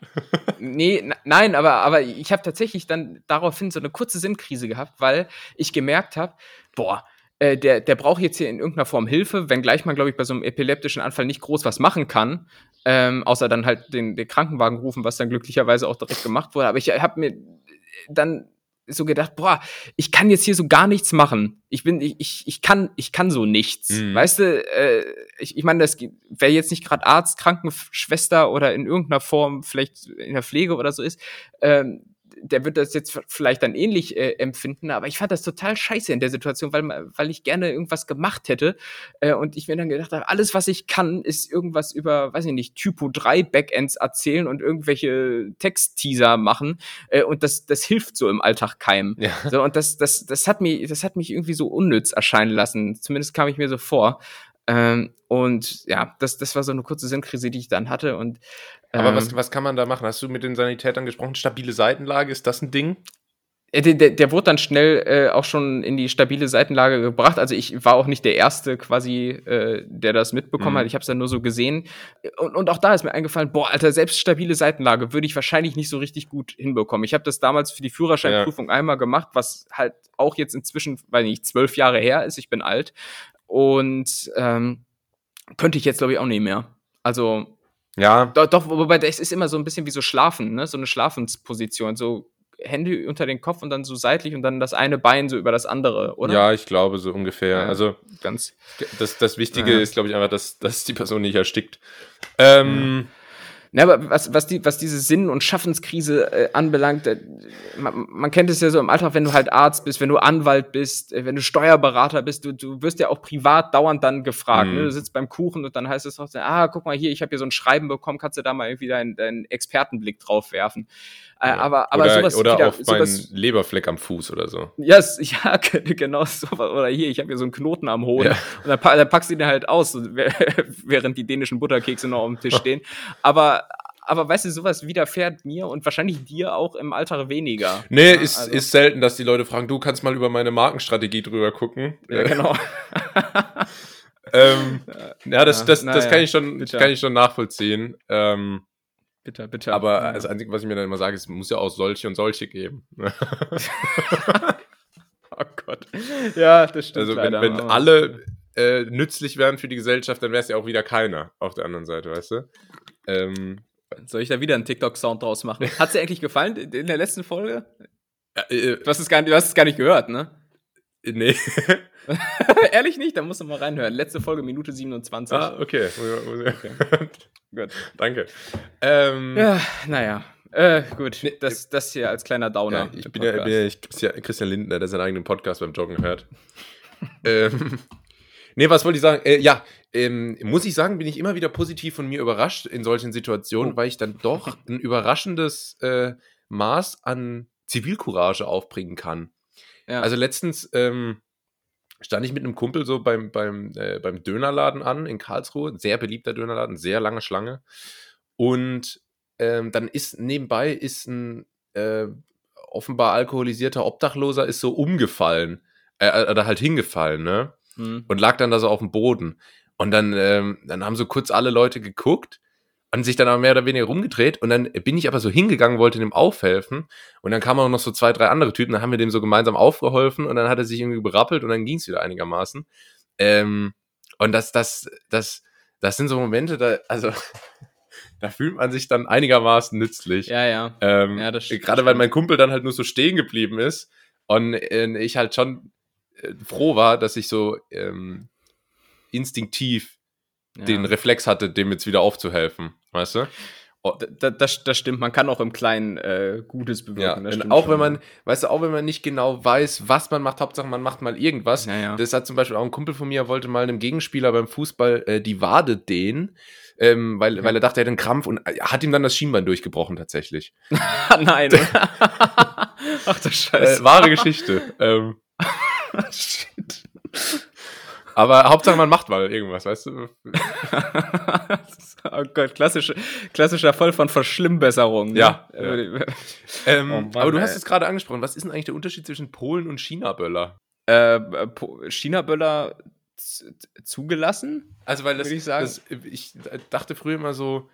Speaker 2: nee, nein, aber aber ich habe tatsächlich dann daraufhin so eine kurze Sinnkrise gehabt, weil ich gemerkt habe, boah, äh, der, der braucht jetzt hier in irgendeiner Form Hilfe, wenngleich man, glaube ich, bei so einem epileptischen Anfall nicht groß was machen kann, ähm, außer dann halt den, den Krankenwagen rufen, was dann glücklicherweise auch direkt gemacht wurde. Aber ich habe mir dann so gedacht, boah, ich kann jetzt hier so gar nichts machen. Ich bin, ich, ich kann, ich kann so nichts. Mhm. Weißt du, äh, ich, ich meine, das wer jetzt nicht gerade Arzt, Krankenschwester oder in irgendeiner Form vielleicht in der Pflege oder so ist, ähm, der wird das jetzt vielleicht dann ähnlich äh, empfinden, aber ich fand das total scheiße in der Situation, weil, weil ich gerne irgendwas gemacht hätte äh, und ich mir dann gedacht habe, alles, was ich kann, ist irgendwas über, weiß ich nicht, Typo 3 Backends erzählen und irgendwelche Text-Teaser machen äh, und das, das hilft so im Alltag keinem. Ja. So, und das, das, das hat mich, das hat mich irgendwie so unnütz erscheinen lassen. Zumindest kam ich mir so vor. Ähm, und ja, das, das war so eine kurze Sinnkrise, die ich dann hatte. Und,
Speaker 1: ähm, Aber was, was kann man da machen? Hast du mit den Sanitätern gesprochen? Stabile Seitenlage, ist das ein Ding?
Speaker 2: Äh, der, der, der wurde dann schnell äh, auch schon in die stabile Seitenlage gebracht. Also ich war auch nicht der Erste quasi, äh, der das mitbekommen mhm. hat. Ich habe es dann nur so gesehen. Und, und auch da ist mir eingefallen, boah, Alter, selbst stabile Seitenlage würde ich wahrscheinlich nicht so richtig gut hinbekommen. Ich habe das damals für die Führerscheinprüfung ja. einmal gemacht, was halt auch jetzt inzwischen, weil nicht, zwölf Jahre her ist. Ich bin alt. Und ähm, könnte ich jetzt, glaube ich, auch nicht mehr. Also, ja. Doch, doch, wobei es ist immer so ein bisschen wie so Schlafen, ne? So eine Schlafensposition. So Hände unter den Kopf und dann so seitlich und dann das eine Bein so über das andere, oder?
Speaker 1: Ja, ich glaube so ungefähr. Ja, also ganz. Das, das Wichtige ja. ist, glaube ich, einfach, dass, dass die Person nicht erstickt. Ähm,
Speaker 2: ja, aber was, was, die, was diese Sinn- und Schaffenskrise äh, anbelangt, äh, man, man, kennt es ja so im Alltag, wenn du halt Arzt bist, wenn du Anwalt bist, äh, wenn du Steuerberater bist, du, du wirst ja auch privat dauernd dann gefragt. Mhm. Ne? Du sitzt beim Kuchen und dann heißt es auch, ah, guck mal hier, ich habe hier so ein Schreiben bekommen, kannst du da mal irgendwie deinen, deinen Expertenblick drauf werfen. Äh, ja. aber, aber
Speaker 1: oder,
Speaker 2: sowas
Speaker 1: oder wieder, auf sowas, meinen Leberfleck am Fuß oder so.
Speaker 2: Yes, ja, genau so. Oder hier, ich habe hier so einen Knoten am Hoden. Ja. Und dann, dann packst du den halt aus, während die dänischen Butterkekse noch auf dem Tisch stehen. Aber aber weißt du, sowas widerfährt mir und wahrscheinlich dir auch im Alter weniger.
Speaker 1: Nee, ja, ist, also. ist selten, dass die Leute fragen, du kannst mal über meine Markenstrategie drüber gucken.
Speaker 2: Ja, genau.
Speaker 1: ähm, ja, das, das, das, das kann, ich schon, kann ich schon nachvollziehen. Ähm,
Speaker 2: Bitte, bitte.
Speaker 1: Aber ja. das Einzige, was ich mir dann immer sage, ist, es muss ja auch solche und solche geben.
Speaker 2: oh Gott. Ja, das stimmt.
Speaker 1: Also, wenn, wenn alle äh, nützlich wären für die Gesellschaft, dann wäre es ja auch wieder keiner auf der anderen Seite, weißt du? Ähm,
Speaker 2: Soll ich da wieder einen TikTok-Sound draus machen? Hat dir eigentlich gefallen in der letzten Folge?
Speaker 1: äh,
Speaker 2: Du hast es gar, nicht- du hast es gar nicht gehört, ne?
Speaker 1: nee.
Speaker 2: Ehrlich nicht? Da musst du mal reinhören. Letzte Folge, Minute 27.
Speaker 1: ah, okay.
Speaker 2: Gut.
Speaker 1: Danke. Ähm,
Speaker 2: Ja, naja. Äh, gut, das, das hier als kleiner Downer.
Speaker 1: Ja, ich bin ja, bin ja Christian, Christian Lindner, der seinen eigenen Podcast beim Joggen hört. ähm, nee, was wollte ich sagen? Äh, ja, ähm, muss ich sagen, bin ich immer wieder positiv von mir überrascht in solchen Situationen,
Speaker 2: Oh.
Speaker 1: weil ich dann doch ein überraschendes äh, Maß an Zivilcourage aufbringen kann.
Speaker 2: Ja.
Speaker 1: Also letztens ähm, stand ich mit einem Kumpel so beim, beim, äh, beim Dönerladen an in Karlsruhe, ein sehr beliebter Dönerladen, sehr lange Schlange. Und ähm, dann ist nebenbei ist ein äh, offenbar alkoholisierter Obdachloser ist so umgefallen äh, oder halt hingefallen, ne?
Speaker 2: Hm.
Speaker 1: Und lag dann da so auf dem Boden. Und dann, ähm, dann haben so kurz alle Leute geguckt und sich dann aber mehr oder weniger rumgedreht. Und dann bin ich aber so hingegangen, wollte dem aufhelfen. Und dann kamen auch noch so zwei, drei andere Typen. Dann haben wir dem so gemeinsam aufgeholfen und dann hat er sich irgendwie berappelt und dann ging es wieder einigermaßen. Ähm, und das, das, das, das sind so Momente, da, also da fühlt man sich dann einigermaßen nützlich.
Speaker 2: Ja, ja.
Speaker 1: Ähm,
Speaker 2: Ja,
Speaker 1: gerade weil mein Kumpel dann halt nur so stehen geblieben ist und äh, ich halt schon äh, froh war, dass ich so ähm, instinktiv
Speaker 2: ja.
Speaker 1: den Reflex hatte, dem jetzt wieder aufzuhelfen, weißt du?
Speaker 2: Da- das, das stimmt, man kann auch im Kleinen äh, Gutes bewirken.
Speaker 1: Ja,
Speaker 2: das
Speaker 1: und auch
Speaker 2: schon.
Speaker 1: wenn man, weißt du, auch wenn man nicht genau weiß, was man macht, Hauptsache man macht mal irgendwas.
Speaker 2: Ja, ja.
Speaker 1: Das hat zum Beispiel auch ein Kumpel von mir, wollte mal einem Gegenspieler beim Fußball äh, die Wade dehnen, ähm, weil, weil er dachte, er hätte einen Krampf und äh, hat ihm dann das Schienbein durchgebrochen tatsächlich.
Speaker 2: Nein. Ach du Scheiße.
Speaker 1: Äh, wahre Geschichte. ähm,
Speaker 2: Shit.
Speaker 1: Aber Hauptsache man macht mal irgendwas, weißt du?
Speaker 2: oh Gott, klassische, klassischer Fall von Verschlimmbesserung. ne?
Speaker 1: Ja,
Speaker 2: Äh,
Speaker 1: Ähm,
Speaker 2: Oh Mann,
Speaker 1: aber du hast
Speaker 2: ey.
Speaker 1: es gerade angesprochen. Was ist denn eigentlich der Unterschied zwischen Polen und China-Böller?
Speaker 2: äh, Po- China-Böller zugelassen?
Speaker 1: Also, weil das,
Speaker 2: ich sagen.
Speaker 1: das, ich dachte früher immer so,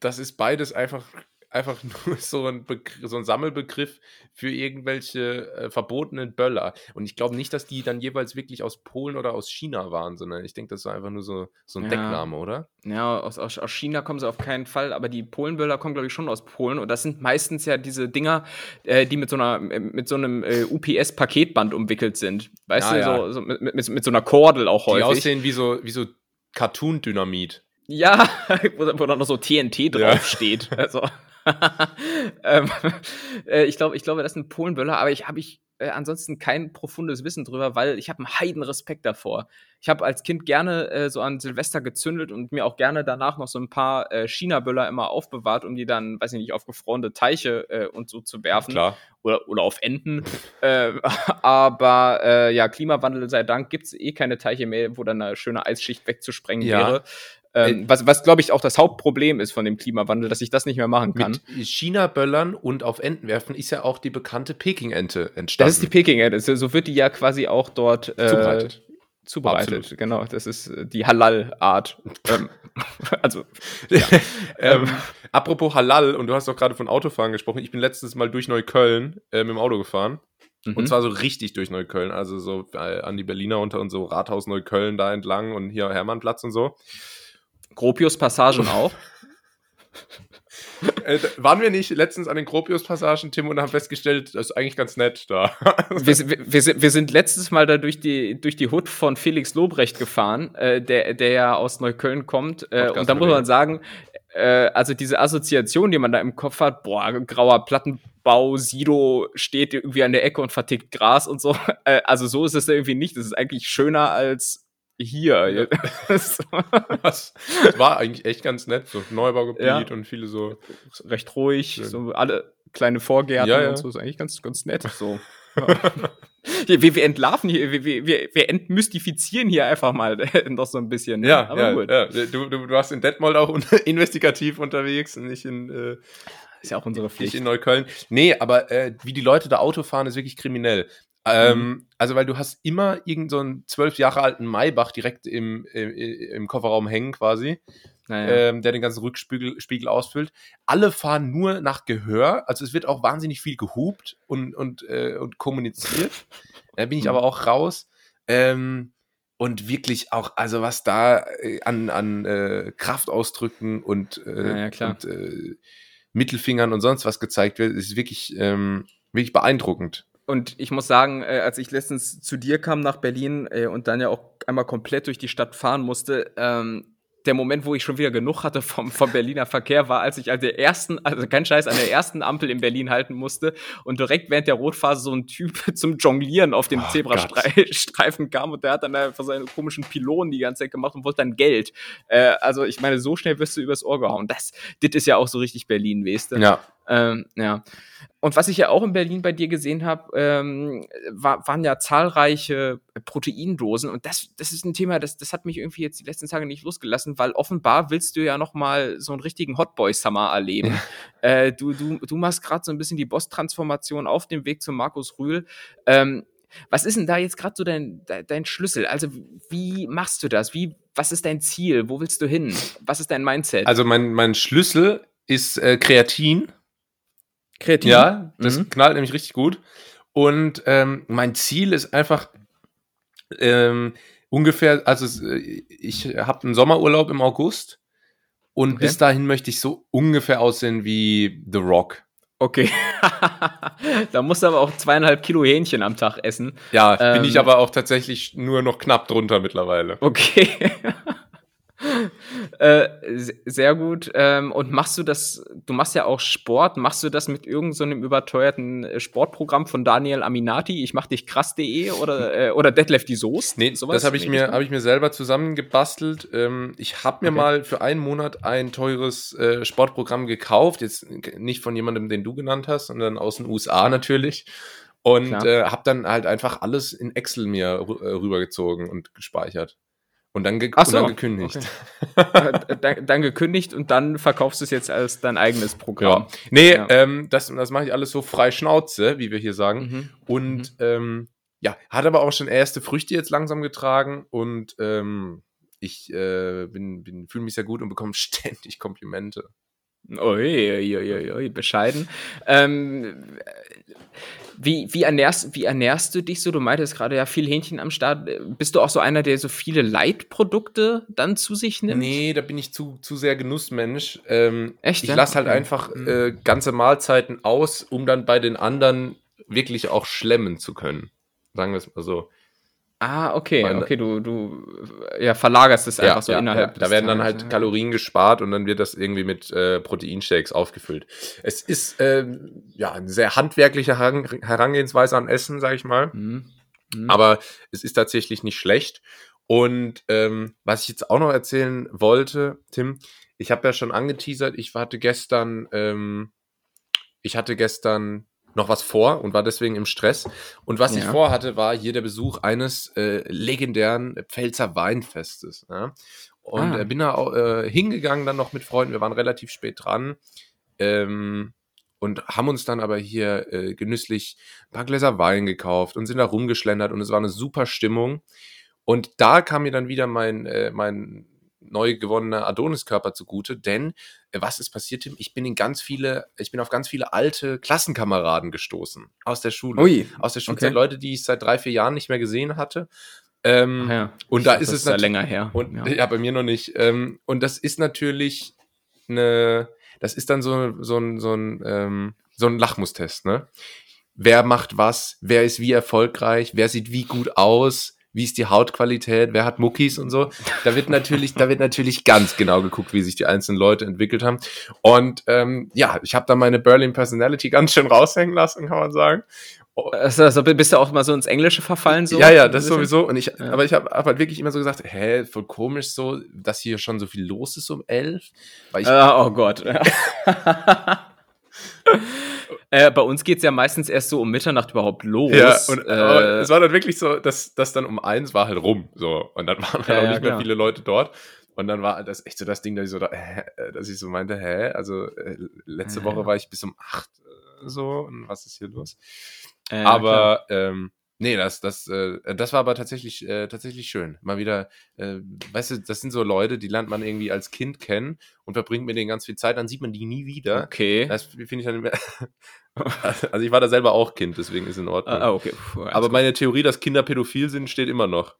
Speaker 1: das ist beides einfach, einfach nur so ein, Begr so ein Sammelbegriff für irgendwelche äh, verbotenen Böller. Und ich glaube nicht, dass die dann jeweils wirklich aus Polen oder aus China waren, sondern ich denke, das war einfach nur so, so ein
Speaker 2: Ja.
Speaker 1: Deckname, oder?
Speaker 2: Ja, aus, aus, aus China kommen sie auf keinen Fall, aber die Polenböller kommen, glaube ich, schon aus Polen. Und das sind meistens ja diese Dinger, äh, die mit so einer, mit so einem äh, UPS-Paketband umwickelt sind. Weißt
Speaker 1: Ja,
Speaker 2: du,
Speaker 1: ja.
Speaker 2: So, so mit, mit, mit so einer Kordel auch
Speaker 1: Die
Speaker 2: häufig.
Speaker 1: aussehen wie so, wie so Cartoon-Dynamit.
Speaker 2: Ja, wo, dann noch so TNT
Speaker 1: Ja.
Speaker 2: draufsteht. Also, ähm, äh, ich glaube, ich glaube, das sind Polenböller, aber ich habe ich äh, ansonsten kein profundes Wissen drüber, weil ich habe einen heiden Respekt davor. Ich habe als Kind gerne äh, so an Silvester gezündelt und mir auch gerne danach noch so ein paar äh, China-Böller immer aufbewahrt, um die dann, weiß ich nicht, auf gefrorene Teiche äh, und so zu werfen
Speaker 1: Klar.
Speaker 2: oder, oder auf Enten. äh, aber äh, ja, Klimawandel sei Dank gibt es eh keine Teiche mehr, wo dann eine schöne Eisschicht wegzusprengen
Speaker 1: Ja.
Speaker 2: wäre. Ähm, was, was glaube ich, auch das Hauptproblem ist von dem Klimawandel, dass ich das nicht mehr machen kann.
Speaker 1: Mit China-Böllern und auf Enten werfen ist ja auch die bekannte Peking-Ente entstanden.
Speaker 2: das ist die Peking-Ente. So wird die ja quasi auch dort äh,
Speaker 1: Zubereitet.
Speaker 2: zubereitet.
Speaker 1: Absolut.
Speaker 2: Genau, das ist äh, die Halal-Art. ähm, also,
Speaker 1: ähm, apropos Halal, und du hast doch gerade von Autofahren gesprochen. Ich bin letztes Mal durch Neukölln äh, mit dem Auto gefahren.
Speaker 2: mhm.
Speaker 1: Und zwar so richtig durch Neukölln. Also so äh, an die Berliner unter und so Rathaus Neukölln da entlang und hier Hermannplatz und so.
Speaker 2: Gropius-Passagen auch.
Speaker 1: Äh, waren wir nicht letztens an den Gropius-Passagen, Tim, und haben festgestellt, das ist eigentlich ganz nett da.
Speaker 2: wir, sind- wir, wir, sind, letztes Mal da durch die, durch die Hut von Felix Lobrecht gefahren, äh, der, der ja aus Neukölln kommt. Äh, und da muss man sagen, äh, also diese Assoziation, die man da im Kopf hat, boah, grauer Plattenbau, Sido steht irgendwie an der Ecke und vertickt Gras und so. Äh, also so ist es da irgendwie nicht. Das ist eigentlich schöner als hier.
Speaker 1: das war eigentlich echt ganz nett. So Neubaugebiet
Speaker 2: Ja.
Speaker 1: und viele so.
Speaker 2: Recht ruhig,
Speaker 1: Schön.
Speaker 2: so alle kleine Vorgärten
Speaker 1: Ja, ja.
Speaker 2: und so. Ist eigentlich ganz, ganz nett. So. Ja. Hier, wir, wir entlarven hier, wir, wir, wir entmystifizieren hier einfach mal noch so ein bisschen. ne?
Speaker 1: Ja,
Speaker 2: aber
Speaker 1: ja,
Speaker 2: gut.
Speaker 1: ja. Du, du, du warst in Detmold auch un- investigativ unterwegs und nicht in, äh,
Speaker 2: Ist ja auch unsere
Speaker 1: nicht
Speaker 2: Pflicht.
Speaker 1: in Neukölln. Nee, aber äh, wie die Leute da Auto fahren, ist wirklich kriminell. Ähm,
Speaker 2: Mhm.
Speaker 1: Also, weil du hast immer irgendeinen so einen zwölf Jahre alten Maybach direkt im, im, im Kofferraum hängen quasi,
Speaker 2: Naja.
Speaker 1: ähm, der den ganzen Rückspiegel Spiegel ausfüllt. Alle fahren nur nach Gehör, also es wird auch wahnsinnig viel gehupt und, und, äh, und kommuniziert. Da bin ich
Speaker 2: Mhm.
Speaker 1: aber auch raus. Ähm, und wirklich auch, also was da äh, an, an äh, Kraftausdrücken und, äh,
Speaker 2: Ja, ja,
Speaker 1: und äh, Mittelfingern und sonst was gezeigt wird, ist wirklich, ähm, wirklich beeindruckend.
Speaker 2: Und ich muss sagen, äh, als ich letztens zu dir kam nach Berlin äh, und dann ja auch einmal komplett durch die Stadt fahren musste, ähm, der Moment, wo ich schon wieder genug hatte vom, vom Berliner Verkehr, war, als ich an der ersten, also kein Scheiß, an der ersten Ampel in Berlin halten musste und direkt während der Rotphase so ein Typ zum Jonglieren auf dem
Speaker 1: Oh
Speaker 2: Zebrastreifen kam und der hat dann einfach seine komischen Pylonen die ganze Zeit gemacht und wollte dann Geld. Äh, also ich meine, so schnell wirst du übers Ohr gehauen. Das, das ist ja auch so richtig Berlin, weißt du?
Speaker 1: Ja.
Speaker 2: Ähm, ja. Und was ich ja auch in Berlin bei dir gesehen habe, ähm, war, waren ja zahlreiche Proteindosen. Und das, das ist ein Thema, das, das hat mich irgendwie jetzt die letzten Tage nicht losgelassen, weil offenbar willst du ja noch mal so einen richtigen Hotboy-Summer erleben. äh, du, du, du machst gerade so ein bisschen die Boss-Transformation auf dem Weg zu Markus Rühl. Ähm, was ist denn da jetzt gerade so dein, dein, Schlüssel? Also, wie machst du das? Wie, was ist dein Ziel? Wo willst du hin? Was ist dein Mindset?
Speaker 1: Also mein, mein Schlüssel ist äh, Kreatin.
Speaker 2: Kreativ.
Speaker 1: Ja, das
Speaker 2: Mhm.
Speaker 1: knallt nämlich richtig gut. Und ähm, mein Ziel ist einfach ähm, ungefähr, also äh, ich habe einen Sommerurlaub im August und
Speaker 2: Okay.
Speaker 1: bis dahin möchte ich so ungefähr aussehen wie The Rock.
Speaker 2: Okay. da musst du aber auch zweieinhalb Kilo Hähnchen am Tag essen.
Speaker 1: Ja, bin
Speaker 2: Ähm,
Speaker 1: ich aber auch tatsächlich nur noch knapp drunter mittlerweile.
Speaker 2: Okay. äh, se- sehr gut. Ähm, und machst du das, du machst ja auch Sport, machst du das mit irgendeinem so einem überteuerten äh, Sportprogramm von Daniel Aminati? Ich mach dich krass.de oder, äh, oder Detlef die Soest?
Speaker 1: Nee,
Speaker 2: Sowas
Speaker 1: das habe ich,
Speaker 2: die
Speaker 1: mir- hab ich mir selber zusammengebastelt. Ähm, ich habe mir
Speaker 2: Okay.
Speaker 1: mal für einen Monat ein teures äh, Sportprogramm gekauft. Jetzt nicht von jemandem, den du genannt hast, sondern aus den USA natürlich. Und äh, habe dann halt einfach alles in Excel mir rü- rübergezogen und gespeichert. Und dann, ge
Speaker 2: Ach
Speaker 1: und
Speaker 2: so,
Speaker 1: dann gekündigt.
Speaker 2: okay. Dann, dann gekündigt und dann verkaufst du es jetzt als dein eigenes Programm.
Speaker 1: Ja. Nee,
Speaker 2: Ja.
Speaker 1: Ähm, das, das mache ich alles so frei Schnauze, wie wir hier sagen.
Speaker 2: Mhm.
Speaker 1: Und ähm, ja, hat aber auch schon erste Früchte jetzt langsam getragen und ähm, ich äh, bin, bin, fühle mich sehr gut und bekomme ständig Komplimente.
Speaker 2: Ui, ui, ui, ui, bescheiden. Ähm, wie, wie, ernährst, wie ernährst du dich so? Du meintest gerade ja viel Hähnchen am Start. Bist du auch so einer, der so viele Leitprodukte dann zu sich nimmt?
Speaker 1: Nee, da bin ich zu, zu sehr Genussmensch. Ähm,
Speaker 2: Echt,
Speaker 1: Ich
Speaker 2: ja?
Speaker 1: lasse halt
Speaker 2: Okay.
Speaker 1: einfach
Speaker 2: Mhm.
Speaker 1: äh, ganze Mahlzeiten aus, um dann bei den anderen wirklich auch schlemmen zu können. Sagen wir es mal so.
Speaker 2: Ah, okay,
Speaker 1: Meine-
Speaker 2: okay, du, du ja, verlagerst es einfach so innerhalb.
Speaker 1: Da
Speaker 2: des
Speaker 1: werden dann halt
Speaker 2: ja.
Speaker 1: Kalorien gespart und dann wird das irgendwie mit äh, Proteinshakes aufgefüllt. Es ist ähm, ja eine sehr handwerkliche Heran- Herangehensweise an Essen, sag ich mal.
Speaker 2: Mhm. Mhm.
Speaker 1: Aber es ist tatsächlich nicht schlecht. Und ähm, was ich jetzt auch noch erzählen wollte, Tim, ich habe ja schon angeteasert, ich hatte gestern, ähm, ich hatte gestern noch was vor und war deswegen im Stress. Und was ich
Speaker 2: Ja.
Speaker 1: vorhatte, war hier der Besuch eines äh, legendären Pfälzer Weinfestes. Ja? Und
Speaker 2: Ah.
Speaker 1: bin da auch, äh, hingegangen dann noch mit Freunden. Wir waren relativ spät dran. Ähm, und haben uns dann aber hier äh, genüsslich ein paar Gläser Wein gekauft und sind da rumgeschlendert und es war eine super Stimmung. Und da kam mir dann wieder mein, äh, mein neu gewonnener Adoniskörper zugute, denn äh, was ist passiert, Tim? Ich bin in ganz viele, ich bin auf ganz viele alte Klassenkameraden gestoßen aus der Schule.
Speaker 2: Ui,
Speaker 1: Aus der Schulzeit,
Speaker 2: okay.
Speaker 1: Leute, die ich seit drei, vier Jahren nicht mehr gesehen hatte. Ähm,
Speaker 2: Ach ja.
Speaker 1: und
Speaker 2: Ich
Speaker 1: da ist es
Speaker 2: ja länger her.
Speaker 1: und
Speaker 2: ja.
Speaker 1: ja. bei mir noch nicht. Ähm, und das ist natürlich eine, das ist dann so, so ein, so ein, ähm, so ein Lachmustest, ne? Wer macht was, wer ist wie erfolgreich, wer sieht wie gut aus, wie ist die Hautqualität, wer hat Muckis und so. Da wird natürlich, da wird natürlich ganz genau geguckt, wie sich die einzelnen Leute entwickelt haben. Und ähm, ja, ich habe da meine Berlin Personality ganz schön raushängen lassen, kann man sagen.
Speaker 2: Also, also bist du auch mal so ins Englische verfallen? So?
Speaker 1: ja, ja, das sowieso. Und ich,
Speaker 2: Ja.
Speaker 1: aber ich habe hab halt wirklich immer so gesagt, hä, voll komisch so, dass hier schon so viel los ist um elf. Weil ich,
Speaker 2: Ah, oh Gott. äh, bei uns geht's ja meistens erst so um Mitternacht überhaupt los.
Speaker 1: ja, und
Speaker 2: äh,
Speaker 1: es war dann wirklich so, dass das dann um eins war halt rum. So. Und dann waren
Speaker 2: Ja,
Speaker 1: halt auch
Speaker 2: ja,
Speaker 1: nicht mehr
Speaker 2: klar.
Speaker 1: viele Leute dort. Und dann war das echt so das Ding, dass ich so, da, äh, dass ich so meinte, hä, also äh, letzte
Speaker 2: Ja,
Speaker 1: Woche
Speaker 2: ja.
Speaker 1: war ich bis um acht äh, so und was ist hier los?
Speaker 2: äh,
Speaker 1: aber ähm, nee, das, das, äh, das war aber tatsächlich, äh, tatsächlich schön. Mal wieder, äh, weißt du, das sind so Leute, die lernt man irgendwie als Kind kennen und verbringt mit denen ganz viel Zeit, dann sieht man die nie wieder.
Speaker 2: Okay.
Speaker 1: Das finde ich dann immer. also ich war da selber auch Kind, deswegen ist in Ordnung.
Speaker 2: Ah, ah, okay. Puh,
Speaker 1: aber meine Theorie, dass Kinder pädophil sind, steht immer noch.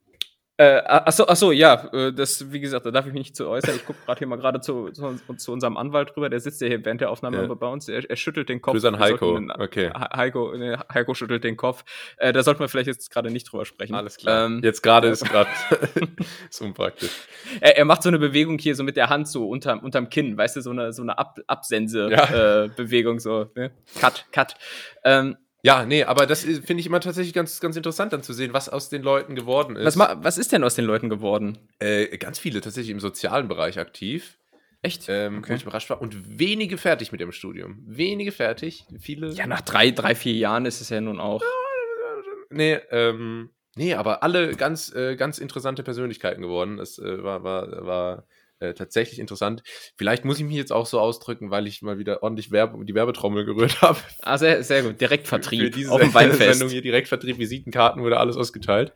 Speaker 2: Äh, achso, achso, ja, äh, das, wie gesagt, da darf ich mich nicht zu äußern. Ich gucke gerade hier mal gerade zu, zu, zu, unserem Anwalt drüber, der sitzt ja hier während der Aufnahme ja. bei uns. Er, er, schüttelt den Kopf.
Speaker 1: Grüß an Heiko. Sollten, okay.
Speaker 2: Heiko, ne, Heiko schüttelt den Kopf. Äh, da sollten wir vielleicht jetzt gerade nicht drüber sprechen.
Speaker 1: Alles klar. Ähm, jetzt gerade ist gerade ist unpraktisch.
Speaker 2: Er, er, macht so eine Bewegung hier so mit der Hand so unterm, unterm Kinn, weißt du, so eine, so eine Ab Absense-Bewegung, ja. äh, so. Ne? Cut, cut. Ähm,
Speaker 1: ja, nee, aber das finde ich immer tatsächlich ganz, ganz interessant dann zu sehen, was aus den Leuten geworden ist.
Speaker 2: Was, was ist denn aus den Leuten geworden?
Speaker 1: Äh, ganz viele tatsächlich im sozialen Bereich aktiv.
Speaker 2: Echt?
Speaker 1: Ähm, okay. Wo ich überrascht war. Und wenige fertig mit ihrem Studium. Wenige fertig. Viele.
Speaker 2: Ja, nach drei, drei, vier Jahren ist es ja nun auch.
Speaker 1: Nee, ähm, nee, aber alle ganz, äh, ganz interessante Persönlichkeiten geworden. Das äh, war, war, war äh, tatsächlich interessant. Vielleicht muss ich mich jetzt auch so ausdrücken, weil ich mal wieder ordentlich Werbe, die Werbetrommel gerührt habe.
Speaker 2: Ah, sehr, sehr gut. Direktvertrieb. Für
Speaker 1: diese auf dem Weinfest. Sendung hier Direktvertrieb, Visitenkarten wurde alles ausgeteilt.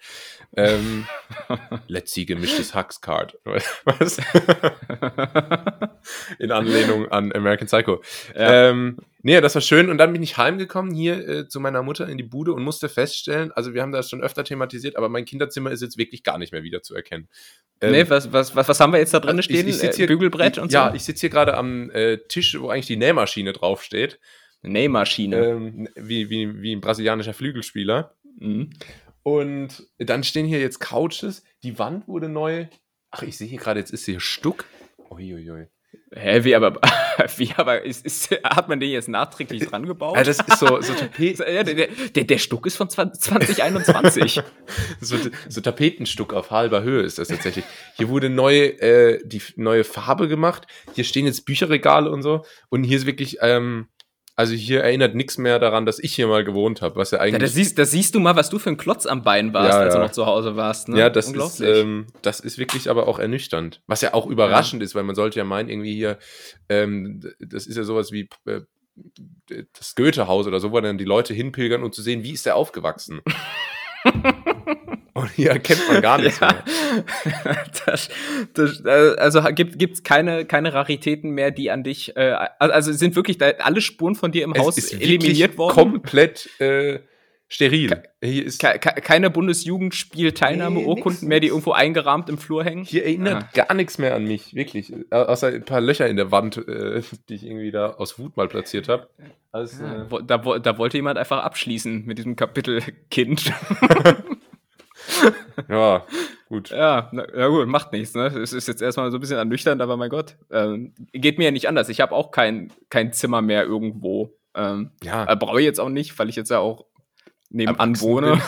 Speaker 1: Ähm, Let's see gemischtes Huxcard. Was? In Anlehnung an American Psycho. Ja. Ähm, nee, das war schön. Und dann bin ich heimgekommen hier äh, zu meiner Mutter in die Bude und musste feststellen, also wir haben das schon öfter thematisiert, aber mein Kinderzimmer ist jetzt wirklich gar nicht mehr wiederzuerkennen.
Speaker 2: Ähm, nee, was, was, was, was haben wir jetzt da drin also stehen?
Speaker 1: Ich, ich hier,
Speaker 2: Bügelbrett
Speaker 1: und so? Ja, ich sitze hier gerade am äh, Tisch, wo eigentlich die Nähmaschine draufsteht.
Speaker 2: Nähmaschine.
Speaker 1: Ähm, wie, wie, wie ein brasilianischer Flügelspieler. Mhm. Und dann stehen hier jetzt Couches. Die Wand wurde neu. Ach, ich sehe hier gerade, jetzt ist hier Stuck. Uiuiui.
Speaker 2: Hä, wie aber, wie aber, ist, ist, hat man den jetzt nachträglich dran gebaut?
Speaker 1: Ja, das ist so, so Tapet.
Speaker 2: ja, der, der, der Stuck ist von 2021.
Speaker 1: so, so Tapetenstuck auf halber Höhe ist das tatsächlich. Hier wurde neu, äh, die neue Farbe gemacht. Hier stehen jetzt Bücherregale und so. Und hier ist wirklich, ähm, also hier erinnert nichts mehr daran, dass ich hier mal gewohnt habe, was ja eigentlich. Ja,
Speaker 2: da, siehst, da siehst du mal, was du für ein Klotz am Bein warst, ja, als du noch zu Hause warst. Ne?
Speaker 1: Ja, das ist, ähm, das ist wirklich aber auch ernüchternd. Was ja auch überraschend ist, weil man sollte ja meinen, irgendwie hier, ähm, das ist ja sowas wie äh, das Goethehaus oder so, wo dann die Leute hinpilgern, um zu sehen, wie ist der aufgewachsen. Und hier erkennt man gar nichts ja. mehr.
Speaker 2: Das, das, also gibt es keine, keine Raritäten mehr, die an dich, äh, also sind wirklich da alle Spuren von dir im es Haus eliminiert worden?
Speaker 1: komplett äh, steril. Ke
Speaker 2: hier ist ke keine Bundesjugendspielteilnahmeurkunden nee, mehr, die irgendwo eingerahmt im Flur hängen?
Speaker 1: Hier erinnert ah. gar nichts mehr an mich, wirklich. Außer ein paar Löcher in der Wand, äh, die ich irgendwie da aus Wut mal platziert habe.
Speaker 2: Also, ja. äh, da, da wollte jemand einfach abschließen mit diesem Kapitel Kind.
Speaker 1: ja, gut.
Speaker 2: Ja, na, ja, gut, macht nichts. Ne? Es ist jetzt erstmal so ein bisschen ernüchternd, aber mein Gott, ähm, geht mir ja nicht anders. Ich habe auch kein, kein Zimmer mehr irgendwo. Ähm, ja. Äh, Brauche ich jetzt auch nicht, weil ich jetzt ja auch nebenan wohne,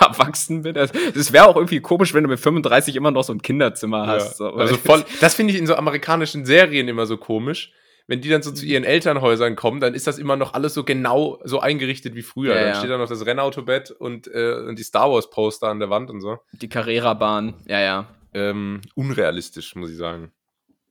Speaker 2: erwachsen bin. Es wäre auch irgendwie komisch, wenn du mit 35 immer noch so ein Kinderzimmer hast.
Speaker 1: Ja. So. Also voll, das finde ich in so amerikanischen Serien immer so komisch wenn die dann so zu mhm. ihren Elternhäusern kommen, dann ist das immer noch alles so genau so eingerichtet wie früher. Ja, dann ja. steht da noch das Rennautobett und, äh, und die Star Wars Poster an der Wand und so.
Speaker 2: Die Carrera-Bahn, ja, ja.
Speaker 1: Ähm, unrealistisch, muss ich sagen.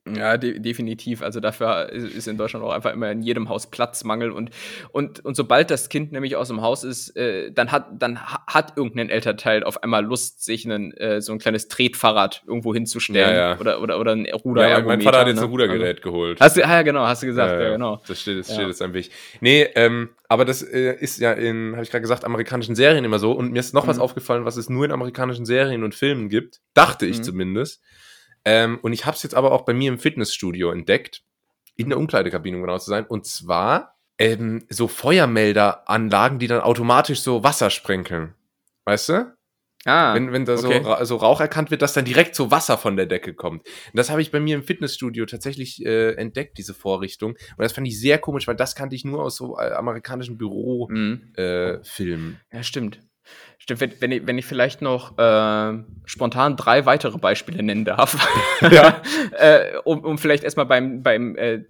Speaker 2: Ja, de definitiv. Also dafür ist in Deutschland auch einfach immer in jedem Haus Platzmangel und und und sobald das Kind nämlich aus dem Haus ist, äh, dann hat dann hat irgendein Elternteil auf einmal Lust, sich einen, äh, so ein kleines Tretfahrrad irgendwo hinzustellen
Speaker 1: ja,
Speaker 2: ja. oder oder oder ein Ruder.
Speaker 1: Ja, mein Vater hat jetzt ne? ein Rudergerät also, geholt.
Speaker 2: Hast du, ah, ja genau, hast du gesagt, ja, genau.
Speaker 1: Das steht, das steht jetzt am Weg. Nee, ähm, aber das äh, ist ja in, habe ich gerade gesagt, amerikanischen Serien immer so. Und mir ist noch mhm. was aufgefallen, was es nur in amerikanischen Serien und Filmen gibt. Dachte ich mhm. zumindest. Ähm, und ich habe es jetzt aber auch bei mir im Fitnessstudio entdeckt, in der Umkleidekabine, um genau zu sein. Und zwar ähm, so Feuermelderanlagen, die dann automatisch so Wasser sprenkeln. Weißt du? Ah, wenn, wenn da okay. so, so Rauch erkannt wird, dass dann direkt so Wasser von der Decke kommt. Und das habe ich bei mir im Fitnessstudio tatsächlich äh, entdeckt, diese Vorrichtung. Und das fand ich sehr komisch, weil das kannte ich nur aus so äh, amerikanischen Bürofilmen. Mhm.
Speaker 2: Äh, ja, stimmt. Stimmt, wenn, wenn, ich, wenn ich vielleicht noch äh, spontan drei weitere Beispiele nennen darf, ja. äh, um, um vielleicht erstmal beim, beim äh,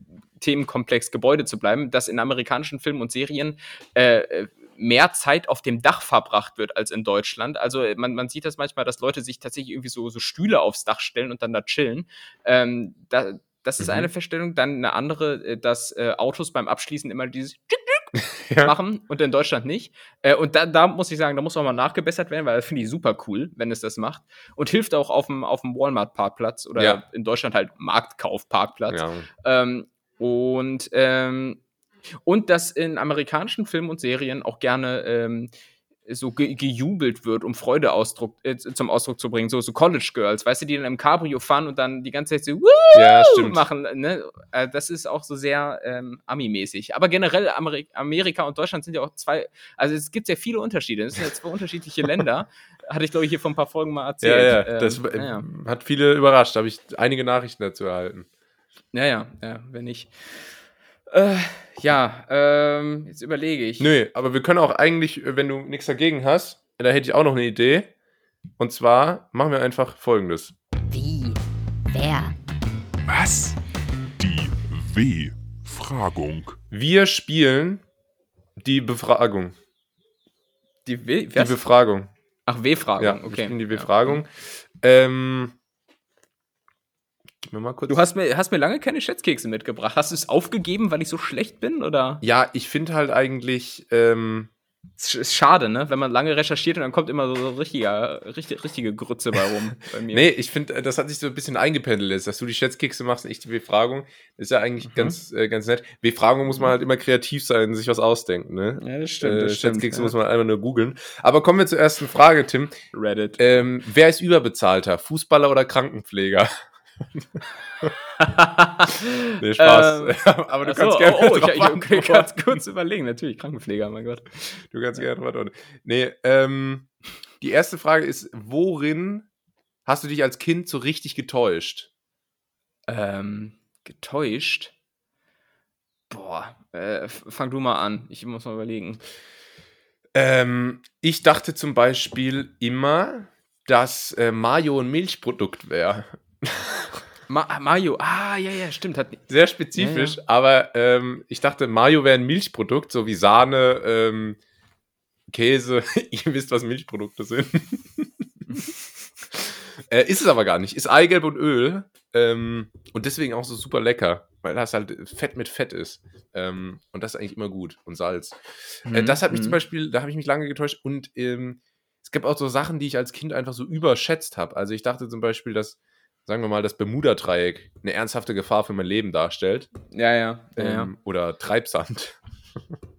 Speaker 2: Themenkomplex Gebäude zu bleiben, dass in amerikanischen Filmen und Serien äh, mehr Zeit auf dem Dach verbracht wird als in Deutschland. Also man, man sieht das manchmal, dass Leute sich tatsächlich irgendwie so, so Stühle aufs Dach stellen und dann da chillen. Ähm, da, das ist mhm. eine Feststellung. Dann eine andere, äh, dass äh, Autos beim Abschließen immer dieses ja. machen und in Deutschland nicht. Äh, und da, da muss ich sagen, da muss auch mal nachgebessert werden, weil das finde ich super cool, wenn es das macht. Und hilft auch auf dem, auf dem Walmart-Parkplatz oder ja. in Deutschland halt Marktkauf-Parkplatz. Ja. Ähm, und, ähm, und dass in amerikanischen Filmen und Serien auch gerne ähm, so ge gejubelt wird, um Freude Ausdruck, äh, zum Ausdruck zu bringen. So, so College Girls, weißt du, die dann im Cabrio fahren und dann die ganze Zeit so Woo!
Speaker 1: Ja, stimmt.
Speaker 2: machen. Ne? Äh, das ist auch so sehr ähm, Ami-mäßig. Aber generell Ameri Amerika und Deutschland sind ja auch zwei, also es gibt ja viele Unterschiede. Es sind ja zwei unterschiedliche Länder. Hatte ich, glaube ich, hier vor ein paar Folgen mal erzählt.
Speaker 1: Ja, ja,
Speaker 2: Ähm,
Speaker 1: das
Speaker 2: ja.
Speaker 1: hat viele überrascht. Da habe ich einige Nachrichten dazu erhalten.
Speaker 2: Ja, ja, ja, wenn nicht. Äh, ja, ähm, jetzt überlege ich.
Speaker 1: Nö, aber wir können auch eigentlich, äh, wenn du nichts dagegen hast, da hätte ich auch noch eine Idee. Und zwar machen wir einfach folgendes.
Speaker 3: Wie? Wer?
Speaker 4: Was? Die W-Fragung.
Speaker 1: Wir spielen die Befragung.
Speaker 2: Die, w
Speaker 1: Die Befragung.
Speaker 2: Ach, W-Fragen,
Speaker 1: Ja, wir
Speaker 2: okay.
Speaker 1: spielen die Befragung. Ähm, mir mal kurz.
Speaker 2: Du hast mir, hast mir lange keine Schätzkekse mitgebracht. Hast du es aufgegeben, weil ich so schlecht bin? Oder?
Speaker 1: ja, ich finde halt eigentlich, ähm,
Speaker 2: Es ist schade, ne? Wenn man lange recherchiert und dann kommt immer so, richtiger, richtig, richtige Grütze bei rum bei mir.
Speaker 1: nee, ich finde, das hat sich so ein bisschen eingependelt jetzt, dass du die Schätzkekse machst und ich die Befragung. Das ist ja eigentlich
Speaker 2: Mhm.
Speaker 1: ganz, äh, ganz nett. Befragung muss man halt immer kreativ sein und sich was ausdenken, ne?
Speaker 2: Ja, das
Speaker 1: äh, Schätzkekse
Speaker 2: ja.
Speaker 1: muss man einfach nur googeln. Aber kommen wir zur ersten Frage, Tim.
Speaker 2: Reddit.
Speaker 1: Ähm, wer ist überbezahlter? Fußballer oder Krankenpfleger? Nee, Spaß. Aber du
Speaker 2: Ach so,
Speaker 1: kannst gerne
Speaker 2: oh, oh, ich, okay,
Speaker 1: antworten.
Speaker 2: ganz kurz überlegen. Natürlich, Krankenpfleger, mein Gott.
Speaker 1: Du kannst gerne drauf antworten. Nee, ähm, die erste Frage ist, worin hast du dich als Kind so richtig getäuscht?
Speaker 2: Ähm, getäuscht? Boah, äh, fang du mal an. Ich muss mal überlegen.
Speaker 1: Ähm, ich dachte zum Beispiel immer, dass äh, Mayo ein Milchprodukt wäre.
Speaker 2: Ma Mario, ah, ja, ja, stimmt. Hat,
Speaker 1: Sehr spezifisch, aber ähm, ich dachte, Mayo wäre ein Milchprodukt, so wie Sahne, ähm, Käse. Ihr wisst, was Milchprodukte sind. äh, ist es aber gar nicht. Ist Eigelb und Öl. Ähm, und deswegen auch so super lecker, weil das halt Fett mit Fett ist. Ähm, und das ist eigentlich immer gut. Und Salz. Äh, das hat mich
Speaker 2: Mhm.
Speaker 1: zum Beispiel, da habe ich mich lange getäuscht. Und ähm, es gibt auch so Sachen, die ich als Kind einfach so überschätzt habe. Also ich dachte zum Beispiel, dass, sagen wir mal, das Bermuda-Dreieck eine ernsthafte Gefahr für mein Leben darstellt.
Speaker 2: Ja, ja. ja, ja.
Speaker 1: Ähm, Oder Treibsand.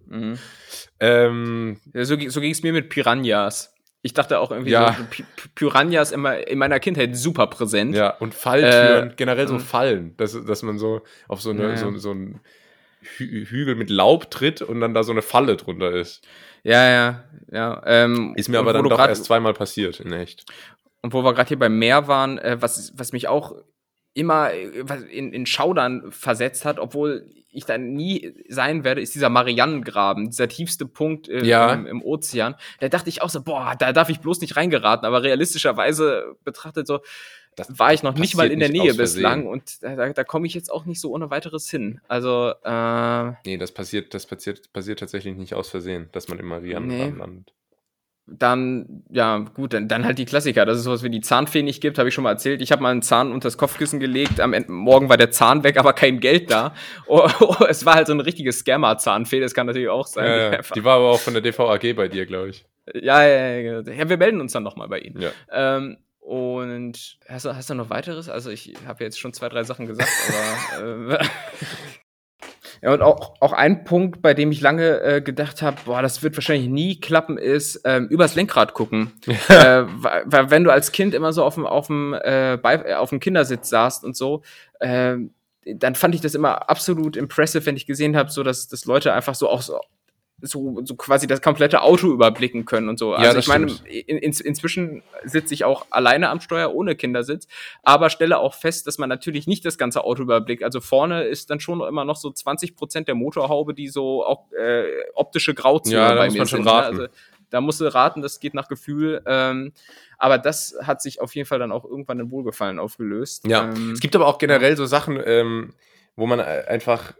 Speaker 2: Mhm.
Speaker 1: ähm,
Speaker 2: Ja, so, so ging es mir mit Piranhas. Ich dachte auch irgendwie,
Speaker 1: Ja.
Speaker 2: so, Pi- Piranhas immer in meiner Kindheit super präsent.
Speaker 1: ja, und Falltüren,
Speaker 2: Äh,
Speaker 1: generell so
Speaker 2: ähm.
Speaker 1: Fallen, dass, dass man so auf so, eine, so, so einen Hü Hügel mit Laub tritt und dann da so eine Falle drunter ist.
Speaker 2: ja, ja. ja ähm,
Speaker 1: Ist mir aber dann doch
Speaker 2: grad-
Speaker 1: erst zweimal passiert, in echt.
Speaker 2: Und wo wir gerade hier beim Meer waren, äh, was, was mich auch immer äh, in, in Schaudern versetzt hat, obwohl ich da nie sein werde, ist dieser Marianengraben, dieser tiefste Punkt äh,
Speaker 1: Ja.
Speaker 2: im, im Ozean. Da dachte ich auch so, boah, da darf ich bloß nicht reingeraten. Aber realistischerweise betrachtet so,
Speaker 1: Das
Speaker 2: war ich noch nicht mal in der Nähe bislang und da, da, da komme ich jetzt auch nicht so ohne weiteres hin. Also, äh,
Speaker 1: Nee, das passiert, das passiert, passiert tatsächlich nicht aus Versehen, dass man im Marianengraben
Speaker 2: Nee.
Speaker 1: landet.
Speaker 2: Dann, ja, gut, dann, dann halt die Klassiker. Das ist sowas wie die Zahnfee nicht gibt, habe ich schon mal erzählt. Ich habe mal einen Zahn unter das Kopfkissen gelegt. Am Ende, morgen war der Zahn weg, aber kein Geld da. Oh, oh, es war halt so ein richtiges Scammer-Zahnfee, das kann natürlich auch sein.
Speaker 1: Ja, Die war aber auch von der DVAG bei dir, glaube ich.
Speaker 2: ja, ja, ja, ja. ja, wir melden uns dann nochmal bei Ihnen.
Speaker 1: Ja.
Speaker 2: Ähm, und hast du, hast du noch weiteres? Also ich habe jetzt schon zwei, drei Sachen gesagt, aber äh, ja, und auch, auch ein Punkt, bei dem ich lange äh, gedacht habe, boah, das wird wahrscheinlich nie klappen, ist ähm, übers Lenkrad gucken. äh, weil, weil wenn du als Kind immer so auf dem, auf dem, äh, bei, äh, auf dem Kindersitz saßt und so, ähm, dann fand ich das immer absolut impressive, wenn ich gesehen habe, so dass, dass Leute einfach so auch so, so, so quasi das komplette Auto überblicken können und so.
Speaker 1: Ja,
Speaker 2: Also ich meine, in, in, inzwischen sitze ich auch alleine am Steuer ohne Kindersitz, aber stelle auch fest, dass man natürlich nicht das ganze Auto überblickt. Also vorne ist dann schon immer noch so 20 Prozent der Motorhaube, die so auch äh, optische Grauzone
Speaker 1: Ja, da
Speaker 2: bei
Speaker 1: muss
Speaker 2: mir sind. ne?
Speaker 1: raten.
Speaker 2: Also, da musst du raten, das geht nach Gefühl. Ähm, aber das hat sich auf jeden Fall dann auch irgendwann in Wohlgefallen aufgelöst.
Speaker 1: Ja,
Speaker 2: ähm,
Speaker 1: es gibt aber auch generell so Sachen, ähm, wo man äh, einfach,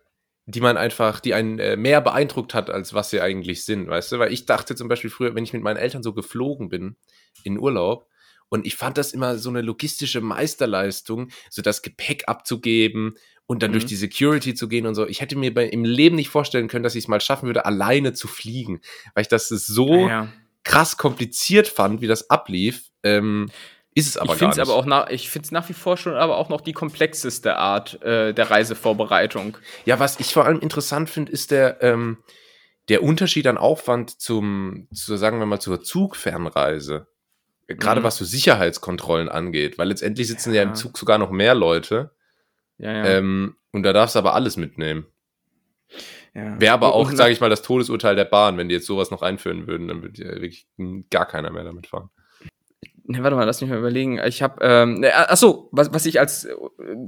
Speaker 1: die man einfach, die einen äh, mehr beeindruckt hat, als was sie eigentlich sind, weißt du? Weil ich dachte zum Beispiel früher, wenn ich mit meinen Eltern so geflogen bin in Urlaub, und ich fand das immer so eine logistische Meisterleistung, so das Gepäck abzugeben und dann
Speaker 2: Mhm.
Speaker 1: durch die Security zu gehen und so. Ich hätte mir bei, im Leben nicht vorstellen können, dass ich es mal schaffen würde, alleine zu fliegen, weil ich das so
Speaker 2: ja.
Speaker 1: krass kompliziert fand, wie das ablief. Ähm, ist es aber
Speaker 2: ich
Speaker 1: gar
Speaker 2: finde
Speaker 1: nicht.
Speaker 2: es aber auch nach, ich finde es nach wie vor schon aber auch noch die komplexeste Art äh, der Reisevorbereitung.
Speaker 1: Ja, was ich vor allem interessant finde, ist der, ähm, der Unterschied an Aufwand zum, zu, sagen wir mal, zur Zugfernreise, gerade
Speaker 2: Mhm.
Speaker 1: was so Sicherheitskontrollen angeht, weil letztendlich sitzen ja,
Speaker 2: Ja.
Speaker 1: im Zug sogar noch mehr Leute
Speaker 2: Ja, ja.
Speaker 1: ähm, und da darfst du aber alles mitnehmen.
Speaker 2: ja.
Speaker 1: Wäre aber auch, sage ich mal, das Todesurteil der Bahn, wenn die jetzt sowas noch einführen würden, dann würde ja wirklich gar keiner mehr damit fahren.
Speaker 2: Ne, warte mal, lass mich mal überlegen. Ich habe, ähm, ne, ach so, was, was ich als,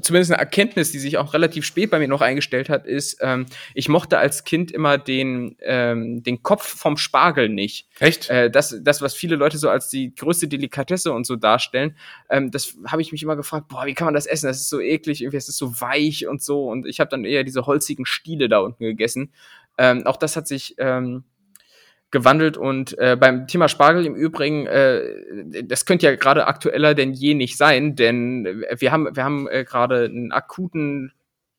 Speaker 2: zumindest eine Erkenntnis, die sich auch relativ spät bei mir noch eingestellt hat, ist, ähm, ich mochte als Kind immer den, ähm, den Kopf vom Spargel nicht.
Speaker 1: Echt?
Speaker 2: Äh, das, das, was viele Leute so als die größte Delikatesse und so darstellen, ähm, das habe ich mich immer gefragt, boah, wie kann man das essen? Das ist so eklig, irgendwie, es ist so weich und so. Und ich habe dann eher diese holzigen Stiele da unten gegessen. Ähm, auch das hat sich ähm, gewandelt und äh, beim Thema Spargel im Übrigen, äh, das könnte ja gerade aktueller denn je nicht sein, denn äh, wir haben, wir haben äh, gerade einen akuten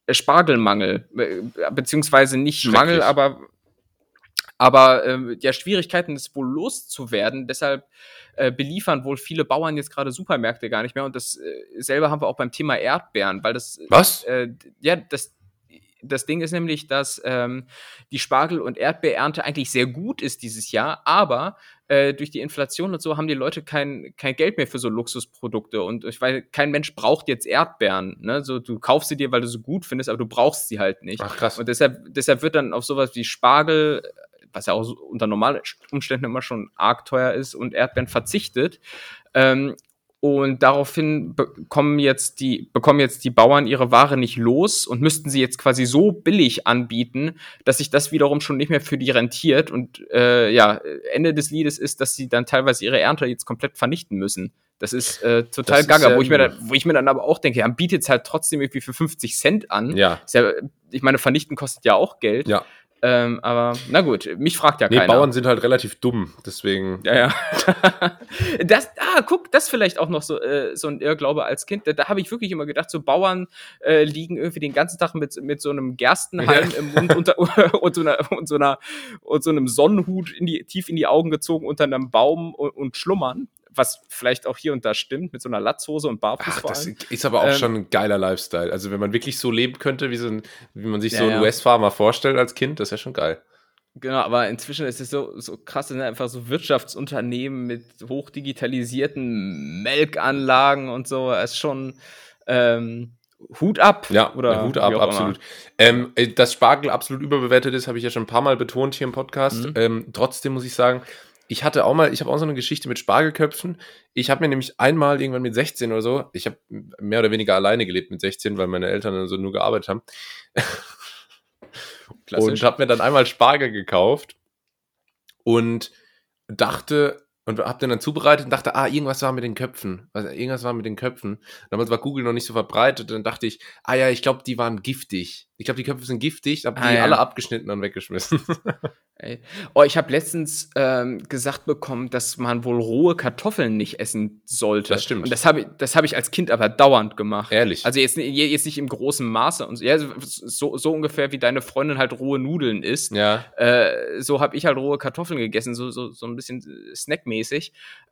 Speaker 2: äh, Spargelmangel, äh, beziehungsweise nicht. Mangel, aber aber ähm, ja, Schwierigkeiten, das wohl loszuwerden. Deshalb äh, beliefern wohl viele Bauern jetzt gerade Supermärkte gar nicht mehr. Und das äh, selber haben wir auch beim Thema Erdbeeren, weil das
Speaker 1: Was?
Speaker 2: äh, ja, das, das Ding ist nämlich, dass ähm, die Spargel- und Erdbeerernte eigentlich sehr gut ist dieses Jahr, aber äh, durch die Inflation und so haben die Leute kein, kein Geld mehr für so Luxusprodukte. Und ich weiß, kein Mensch braucht jetzt Erdbeeren. Ne? So, du kaufst sie dir, weil du sie gut findest, aber du brauchst sie halt nicht.
Speaker 1: Ach krass.
Speaker 2: Und deshalb, deshalb wird dann auf sowas wie Spargel, was ja auch unter normalen Umständen immer schon arg teuer ist, und Erdbeeren verzichtet. Ähm, und daraufhin bekommen jetzt, die, bekommen jetzt die Bauern ihre Ware nicht los und müssten sie jetzt quasi so billig anbieten, dass sich das wiederum schon nicht mehr für die rentiert. Und äh, ja, Ende des Liedes ist, dass sie dann teilweise ihre Ernte jetzt komplett vernichten müssen. Das ist äh, total
Speaker 1: Das
Speaker 2: gaga, wo, ich mir dann, wo ich mir dann aber auch denke, ja, bietet es halt trotzdem irgendwie für 50 Cent an.
Speaker 1: Ja.
Speaker 2: Ist ja, ich meine, vernichten kostet ja auch Geld.
Speaker 1: Ja.
Speaker 2: Ähm, aber na gut, mich fragt ja
Speaker 1: Nee,
Speaker 2: keiner.
Speaker 1: Bauern sind halt relativ dumm, deswegen.
Speaker 2: Ja, ja. das, ah, guck, das vielleicht auch noch so, äh, so ein Irrglaube als Kind. Da, da habe ich wirklich immer gedacht, so Bauern äh, liegen irgendwie den ganzen Tag mit, mit so einem Gerstenhalm
Speaker 1: Ja.
Speaker 2: im Mund unter, und, so einer, und, so einer, und so einem Sonnenhut in die, tief in die Augen gezogen unter einem Baum und, und schlummern. Was vielleicht auch hier und da stimmt, mit so einer Latzhose und Barfuß
Speaker 1: Ach,
Speaker 2: vor
Speaker 1: das
Speaker 2: allem.
Speaker 1: ist aber auch
Speaker 2: Ähm,
Speaker 1: schon ein geiler Lifestyle. Also wenn man wirklich so leben könnte, wie, so ein, wie man sich
Speaker 2: Ja,
Speaker 1: so
Speaker 2: ja.
Speaker 1: einen US-Farmer vorstellt als Kind, das wäre schon geil.
Speaker 2: Genau, aber inzwischen ist es so, so krass, sind einfach so Wirtschaftsunternehmen mit hochdigitalisierten Melkanlagen und so. Es ist schon ähm, Hut ab.
Speaker 1: Ja,
Speaker 2: oder
Speaker 1: Hut ab, absolut. Ähm, äh, dass Spargel absolut überbewertet ist, habe ich ja schon ein paar Mal betont hier im Podcast.
Speaker 2: Mhm.
Speaker 1: Ähm, trotzdem muss ich sagen, ich hatte auch mal, ich habe auch so eine Geschichte mit Spargelköpfen. Ich habe mir nämlich einmal irgendwann mit 16 oder so, ich habe mehr oder weniger alleine gelebt mit 16, weil meine Eltern dann so nur gearbeitet haben. Und habe mir dann einmal Spargel gekauft und dachte, und habe den dann zubereitet und dachte, ah, irgendwas war mit den Köpfen. Also, irgendwas war mit den Köpfen. Damals war Google noch nicht so verbreitet. Dann dachte ich, ah ja, ich glaube, die waren giftig. Ich glaube, die Köpfe sind giftig. Habe die
Speaker 2: Ah, ja.
Speaker 1: alle abgeschnitten und weggeschmissen.
Speaker 2: Ey. Oh, ich habe letztens ähm, gesagt bekommen, dass man wohl rohe Kartoffeln nicht essen sollte.
Speaker 1: Das stimmt.
Speaker 2: Und das habe ich, das hab ich als Kind aber dauernd gemacht.
Speaker 1: Ehrlich.
Speaker 2: Also jetzt, jetzt nicht im großen Maße. Und so, ja, so, so ungefähr wie deine Freundin halt rohe Nudeln isst.
Speaker 1: ja,
Speaker 2: Äh, so habe ich halt rohe Kartoffeln gegessen, so, so, so ein bisschen snackmäßig.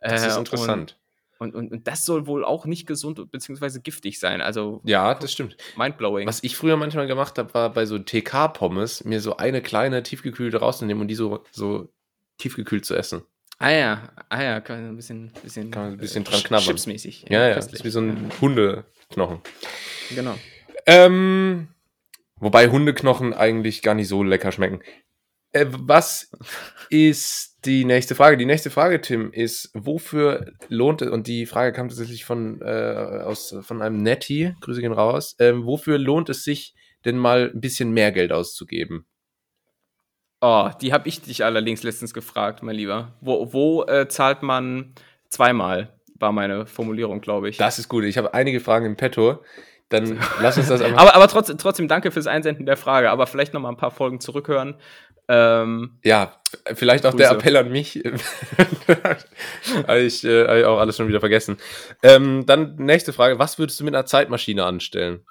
Speaker 1: Das
Speaker 2: Äh,
Speaker 1: ist interessant.
Speaker 2: Und, und, und das soll wohl auch nicht gesund bzw. giftig sein. Also
Speaker 1: ja, das stimmt.
Speaker 2: mindblowing.
Speaker 1: Was ich früher manchmal gemacht habe, war bei so TK-Pommes mir so eine kleine tiefgekühlte rauszunehmen und die so, so tiefgekühlt zu essen.
Speaker 2: Ah ja, ah ja, kann man ein bisschen, bisschen,
Speaker 1: Kann man ein bisschen
Speaker 2: äh,
Speaker 1: dran knabbern.
Speaker 2: Chipsmäßig.
Speaker 1: Ja, ja, das
Speaker 2: köstlich.
Speaker 1: ist wie so ein Hundeknochen.
Speaker 2: Genau.
Speaker 1: Ähm, wobei Hundeknochen eigentlich gar nicht so lecker schmecken. Äh, was ist die nächste Frage? Die nächste Frage, Tim, ist, wofür lohnt es, und die Frage kam tatsächlich von, äh, aus, von einem Netty, Grüße gehen raus, ähm, wofür lohnt es sich denn mal ein bisschen mehr Geld auszugeben?
Speaker 2: Oh, die habe ich dich allerdings letztens gefragt, mein Lieber. Wo, wo äh, zahlt man zweimal? War meine Formulierung, glaube ich.
Speaker 1: Das ist gut. Ich habe einige Fragen im Petto. Dann lass uns das einfach.
Speaker 2: aber aber trotzdem, trotzdem danke fürs Einsenden der Frage. Aber vielleicht noch mal ein paar Folgen zurückhören. Ähm,
Speaker 1: Ja, vielleicht auch der
Speaker 2: Grüße.
Speaker 1: Appell an mich. Habe ich, äh, auch alles schon wieder vergessen. Ähm, dann nächste Frage. Was würdest du mit einer Zeitmaschine anstellen?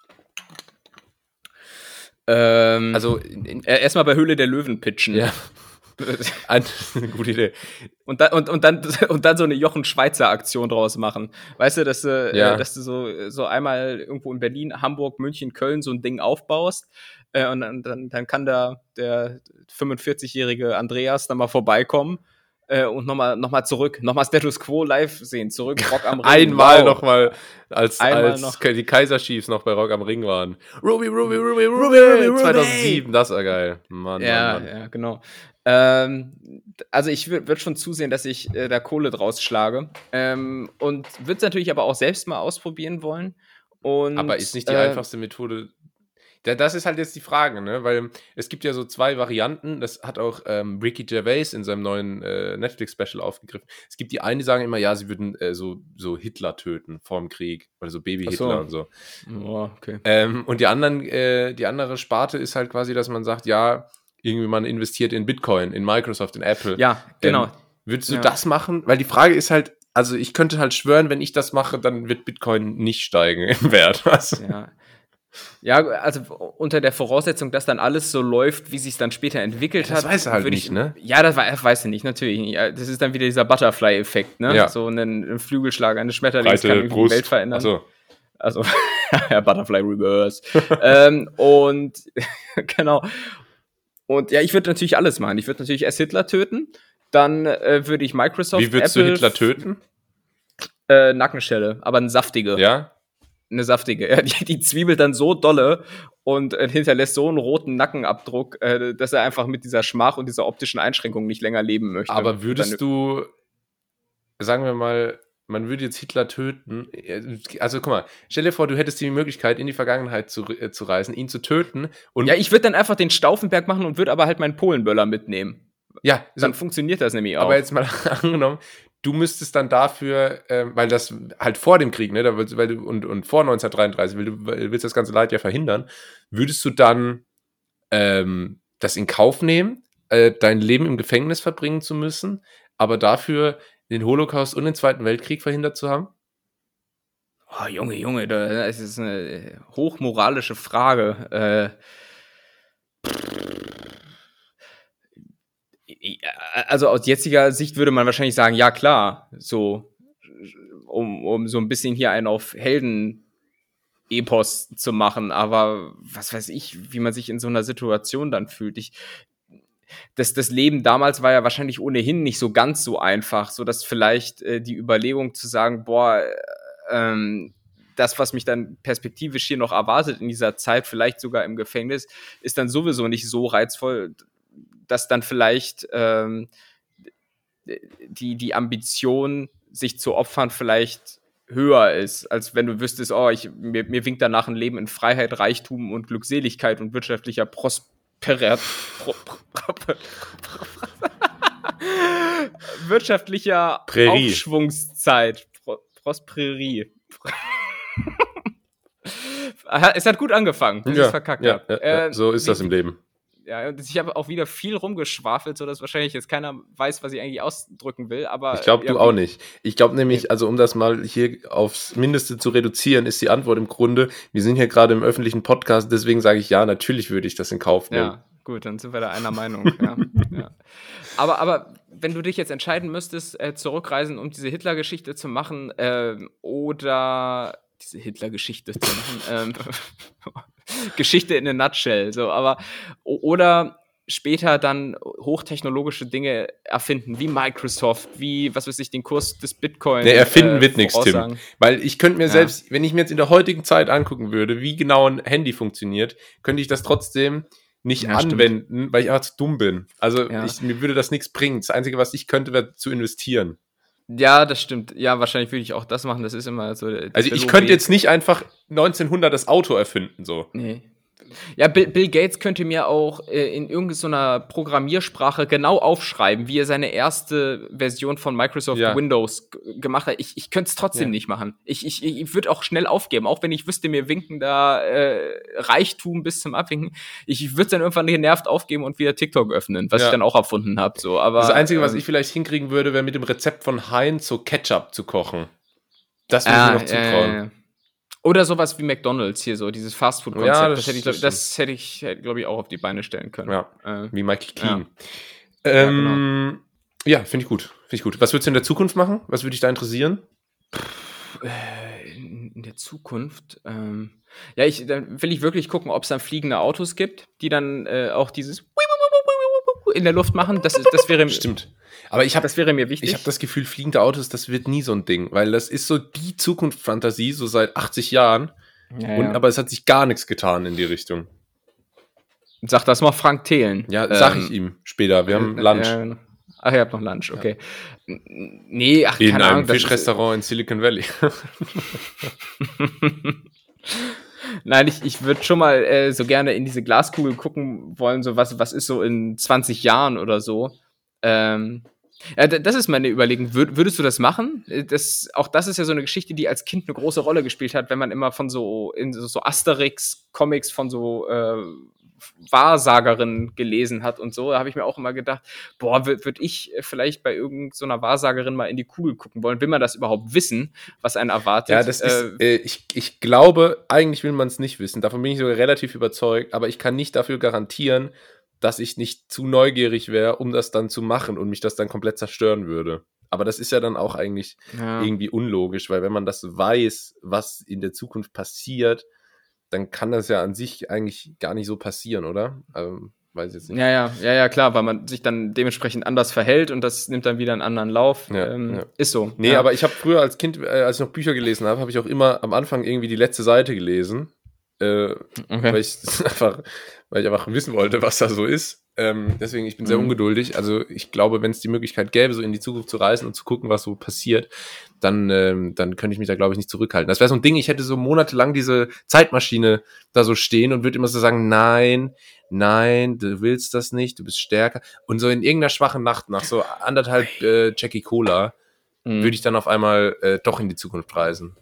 Speaker 2: ähm,
Speaker 1: Also,
Speaker 2: äh, erstmal bei Höhle der Löwen pitchen.
Speaker 1: ja. Eine gute Idee.
Speaker 2: Und dann, und, und dann, und dann so eine Jochen Schweizer Aktion draus machen. Weißt du, dass du,
Speaker 1: Ja.
Speaker 2: äh, dass du so, so einmal irgendwo in Berlin, Hamburg, München, Köln so ein Ding aufbaust. Äh, und dann, dann, dann kann da der 45-jährige Andreas dann mal vorbeikommen. Äh, und nochmal noch mal zurück, nochmal Status Quo live sehen, zurück, Rock am Ring.
Speaker 1: Einmal
Speaker 2: wow.
Speaker 1: nochmal, als,
Speaker 2: Einmal
Speaker 1: als
Speaker 2: noch.
Speaker 1: die Kaiser Chiefs noch bei Rock am Ring waren. Ruby, Ruby, Ruby, Ruby,
Speaker 2: Ruby, Ruby.
Speaker 1: 2007, das war geil. Mann,
Speaker 2: Ja,
Speaker 1: Mann, Mann.
Speaker 2: ja, genau. Ähm, also ich würde schon zusehen, dass ich äh, da Kohle draus schlage. Ähm, und würde es natürlich aber auch selbst mal ausprobieren wollen. Und,
Speaker 1: Aber ist nicht die
Speaker 2: äh,
Speaker 1: einfachste Methode. Da- Das ist halt jetzt die Frage, ne? Weil es gibt ja so zwei Varianten. Das hat auch ähm, Ricky Gervais in seinem neuen äh, Netflix-Special aufgegriffen. Es gibt die einen, die sagen immer, ja, sie würden äh, so, so Hitler töten vor dem Krieg. Oder so
Speaker 2: Ach so.
Speaker 1: Baby-Hitler und so.
Speaker 2: Oh, okay.
Speaker 1: Ähm, und die anderen, äh, die andere Sparte ist halt quasi, dass man sagt, ja, irgendwie man investiert in Bitcoin, in Microsoft, in Apple.
Speaker 2: Ja, genau.
Speaker 1: Ähm, würdest du
Speaker 2: Ja.
Speaker 1: das machen? Weil die Frage ist halt, also ich könnte halt schwören, wenn ich das mache, dann wird Bitcoin nicht steigen im Wert. Also,
Speaker 2: Ja. Ja, also unter der Voraussetzung, dass dann alles so läuft, wie sich es dann später entwickelt
Speaker 1: Das
Speaker 2: hat.
Speaker 1: weiß er halt nicht, ne?
Speaker 2: Ja, das wei- weiß er nicht, natürlich. nicht. Ja, Das ist dann wieder dieser Butterfly-Effekt, ne?
Speaker 1: Ja.
Speaker 2: So ein, Flügelschlag eines Schmetterlings kann irgendwie die Welt verändern.
Speaker 1: Achso.
Speaker 2: Also, ja, Butterfly Reverse. ähm, und genau. Und ja, ich würde natürlich alles machen. Ich würde natürlich erst Hitler töten, dann äh, würde ich Microsoft.
Speaker 1: Wie würdest
Speaker 2: Apple,
Speaker 1: du Hitler töten?
Speaker 2: Äh, Nackenstelle, aber eine saftige.
Speaker 1: Ja?
Speaker 2: Eine saftige. Ja, die, die zwiebelt dann so dolle und äh, hinterlässt so einen roten Nackenabdruck, äh, dass er einfach mit dieser Schmach und dieser optischen Einschränkung nicht länger leben möchte.
Speaker 1: Aber würdest
Speaker 2: Dann-
Speaker 1: du, sagen wir mal, man würde jetzt Hitler töten. Also guck mal, stell dir vor, du hättest die Möglichkeit, in die Vergangenheit zu, äh, zu reisen, ihn zu töten und
Speaker 2: Ja, ich würde dann einfach den Stauffenberg machen und würde aber halt meinen Polenböller mitnehmen.
Speaker 1: ja so,
Speaker 2: Dann funktioniert das nämlich auch.
Speaker 1: aber jetzt mal angenommen, du müsstest dann dafür, ähm, weil das halt vor dem Krieg, ne, da weil du, und, und vor 1933, weil du willst das ganze Leid ja verhindern, würdest du dann ähm, das in Kauf nehmen, äh, dein Leben im Gefängnis verbringen zu müssen, aber dafür den Holocaust und den Zweiten Weltkrieg verhindert zu haben?
Speaker 2: Oh, Junge, Junge, da- das ist eine hochmoralische Frage. Äh, also aus jetziger Sicht würde man wahrscheinlich sagen, ja klar, so um, um so ein bisschen hier einen auf Helden Epos zu machen, aber was weiß ich, wie man sich in so einer Situation dann fühlt. Ich, das, das Leben damals war ja wahrscheinlich ohnehin nicht so ganz so einfach, so dass vielleicht äh, die Überlegung zu sagen, boah, äh, ähm, das, was mich dann perspektivisch hier noch erwartet in dieser Zeit, vielleicht sogar im Gefängnis, ist dann sowieso nicht so reizvoll, dass dann vielleicht ähm, die, die Ambition, sich zu opfern, vielleicht höher ist, als wenn du wüsstest, oh, ich, mir, mir winkt danach ein Leben in Freiheit, Reichtum und Glückseligkeit und wirtschaftlicher Prosperat. Pro, pro, pro, wirtschaftlicher
Speaker 1: Prärie.
Speaker 2: Aufschwungszeit. Pro, Prosperie. Es hat gut angefangen, bis es verkackt
Speaker 1: ja, ja, ja,
Speaker 2: Äh,
Speaker 1: so ist das im Leben.
Speaker 2: Ja, und ich habe auch wieder viel rumgeschwafelt, sodass wahrscheinlich jetzt keiner weiß, was ich eigentlich ausdrücken will. Aber
Speaker 1: Ich glaube,
Speaker 2: ja,
Speaker 1: du auch nicht. Ich glaube nämlich, also um das mal hier aufs Mindeste zu reduzieren, ist die Antwort im Grunde, wir sind hier gerade im öffentlichen Podcast, deswegen sage ich ja, natürlich würde ich das in Kauf nehmen.
Speaker 2: Ja, gut, dann sind wir da einer Meinung. ja, ja. Aber, aber wenn du dich jetzt entscheiden müsstest, äh, zurückreisen, um diese Hitler-Geschichte zu machen, ähm, oder diese Hitler-Geschichte zu machen, ähm, Geschichte in a nutshell, so, aber, oder später dann hochtechnologische Dinge erfinden, wie Microsoft, wie, was weiß ich, den Kurs des Bitcoin.
Speaker 1: Nee, erfinden
Speaker 2: äh,
Speaker 1: wird nichts, Tim. Weil ich könnte mir
Speaker 2: Ja.
Speaker 1: selbst, wenn ich mir jetzt in der heutigen Zeit angucken würde, wie genau ein Handy funktioniert, könnte ich das trotzdem nicht
Speaker 2: Ja, stimmt.
Speaker 1: anwenden, weil ich einfach zu dumm bin. Also
Speaker 2: Ja.
Speaker 1: ich, mir würde das nichts bringen. Das Einzige, was ich könnte, wäre zu investieren.
Speaker 2: Ja, das stimmt. Ja, wahrscheinlich würde ich auch das machen. Das ist immer so.
Speaker 1: Also ich könnte jetzt nicht einfach 1900 das Auto erfinden, so.
Speaker 2: Nee. Ja, Bill, Bill Gates könnte mir auch äh, in irgendeiner Programmiersprache genau aufschreiben, wie er seine erste Version von Microsoft
Speaker 1: Ja.
Speaker 2: Windows gemacht hat. Ich, ich könnte es trotzdem
Speaker 1: Ja.
Speaker 2: nicht machen. Ich, ich, ich würde auch schnell aufgeben, auch wenn ich wüsste, mir winken da äh, Reichtum bis zum Abwinken. Ich würde dann irgendwann genervt aufgeben und wieder TikTok öffnen, was
Speaker 1: Ja.
Speaker 2: ich dann auch erfunden habe. So. Aber,
Speaker 1: Das Einzige, was
Speaker 2: ähm,
Speaker 1: ich vielleicht hinkriegen würde, wäre mit dem Rezept von Heinz so Ketchup zu kochen. Das würde
Speaker 2: Ah,
Speaker 1: ich mir noch zutrauen.
Speaker 2: Ja, ja. Oder sowas wie McDonalds hier, so dieses Fastfood-Konzept.
Speaker 1: Ja,
Speaker 2: das,
Speaker 1: das-
Speaker 2: hätte ich,
Speaker 1: das
Speaker 2: glaub, das hätte ich, glaube ich, auch auf die Beine stellen können.
Speaker 1: Ja.
Speaker 2: Äh,
Speaker 1: Wie Michael Keane. Ähm, ja, finde ich gut. Finde ich gut. Was würdest du in der Zukunft machen? Was würde dich da interessieren?
Speaker 2: Äh, in, in der Zukunft. Ähm, ja, ich, dann will ich wirklich gucken, ob es dann fliegende Autos gibt, die dann äh, auch dieses in der Luft machen. Das, das wäre
Speaker 1: Stimmt. Aber ich habe
Speaker 2: das wäre mir wichtig.
Speaker 1: ich habe das Gefühl, fliegende Autos, das wird nie so ein Ding, weil das ist so die Zukunftsfantasie, so seit 80 Jahren.
Speaker 2: ja,
Speaker 1: Und,
Speaker 2: ja.
Speaker 1: aber es hat sich gar nichts getan in die Richtung.
Speaker 2: Sag das mal Frank Thelen.
Speaker 1: Ja, sag
Speaker 2: Ähm,
Speaker 1: ich ihm später. Wir haben Lunch.
Speaker 2: Ja, genau. ach, ihr habt noch Lunch, okay. N- Nee, ach,
Speaker 1: in
Speaker 2: keine
Speaker 1: einem
Speaker 2: Ahnung. das ist-
Speaker 1: Fischrestaurant in Silicon Valley.
Speaker 2: Nein, ich, ich würde schon mal äh, so gerne in diese Glaskugel gucken wollen, so was, was ist so in 20 Jahren oder so. Ähm, ja, d- das ist meine Überlegung. Würd, würdest du das machen? Äh, Das, auch das ist ja so eine Geschichte, die als Kind eine große Rolle gespielt hat, wenn man immer von so, in so, so Asterix-Comics von so äh, Wahrsagerinnen gelesen hat und so. Da habe ich mir auch immer gedacht, boah, würde würd ich vielleicht bei irgendeiner Wahrsagerin mal in die Kugel gucken wollen? Will man das überhaupt wissen, was einen erwartet?
Speaker 1: Ja, das ist,
Speaker 2: Äh,
Speaker 1: äh, ich, ich glaube, eigentlich will man es nicht wissen. Davon bin ich sogar relativ überzeugt, aber ich kann nicht dafür garantieren, dass ich nicht zu neugierig wäre, um das dann zu machen und mich das dann komplett zerstören würde. Aber das ist ja dann auch eigentlich
Speaker 2: ja.
Speaker 1: irgendwie unlogisch, weil wenn man das weiß, was in der Zukunft passiert, dann kann das ja an sich eigentlich gar nicht so passieren, oder? Ähm, weiß jetzt nicht.
Speaker 2: Ja, ja, ja, ja, klar, weil man sich dann dementsprechend anders verhält und das nimmt dann wieder einen anderen Lauf.
Speaker 1: Ja,
Speaker 2: ähm,
Speaker 1: ja.
Speaker 2: Ist so.
Speaker 1: Nee, aber ich habe früher als Kind, äh, als ich noch Bücher gelesen habe, habe ich auch immer am Anfang irgendwie die letzte Seite gelesen. Äh, weil,
Speaker 2: Okay.
Speaker 1: ich das einfach, weil ich einfach wissen wollte, was da so ist. Ähm, deswegen, ich bin sehr
Speaker 2: Mhm.
Speaker 1: ungeduldig. Also ich glaube, wenn es die Möglichkeit gäbe, so in die Zukunft zu reisen und zu gucken, was so passiert, dann, ähm, dann könnte ich mich da, glaube ich, nicht zurückhalten. Das wäre so ein Ding, ich hätte so monatelang diese Zeitmaschine da so stehen und würde immer so sagen, nein, nein, du willst das nicht, du bist stärker. Und so in irgendeiner schwachen Nacht, nach so anderthalb äh, Jackie Cola,
Speaker 2: Mhm.
Speaker 1: würde ich dann auf einmal äh, doch in die Zukunft reisen.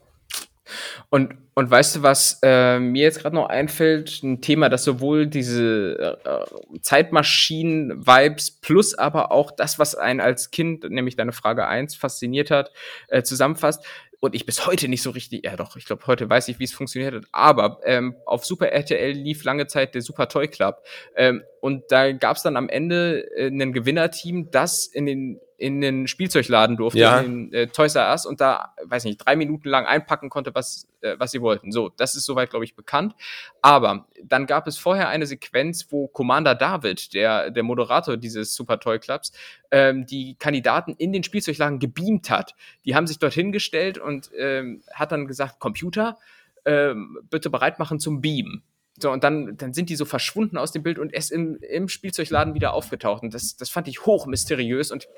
Speaker 2: Und, und weißt du, was äh, mir jetzt gerade noch einfällt? Ein Thema, das sowohl diese äh, Zeitmaschinen-Vibes plus aber auch das, was einen als Kind, nämlich deine Frage 1, fasziniert hat, äh, zusammenfasst. Und ich bis heute nicht so richtig, ja doch, ich glaube, heute weiß ich, wie es funktioniert hat. Aber ähm, auf Super RTL lief lange Zeit der Super Toy Club. Ähm, und da gab es dann am Ende äh, ein Gewinnerteam, das in den in den Spielzeugladen durfte,
Speaker 1: Ja.
Speaker 2: in den äh, Toys R Us und da, weiß nicht, drei Minuten lang einpacken konnte, was, äh, was sie wollten. So, das ist soweit, glaube ich, bekannt. Aber dann gab es vorher eine Sequenz, wo Commander David, der, der Moderator dieses Super Toy Clubs, ähm, die Kandidaten in den Spielzeugladen gebeamt hat. Die haben sich dorthin gestellt und ähm, hat dann gesagt, Computer, ähm, bitte bereit machen zum Beamen. So, und dann, dann sind die so verschwunden aus dem Bild und erst im, im Spielzeugladen wieder aufgetaucht. Und das, das fand ich hoch mysteriös und ich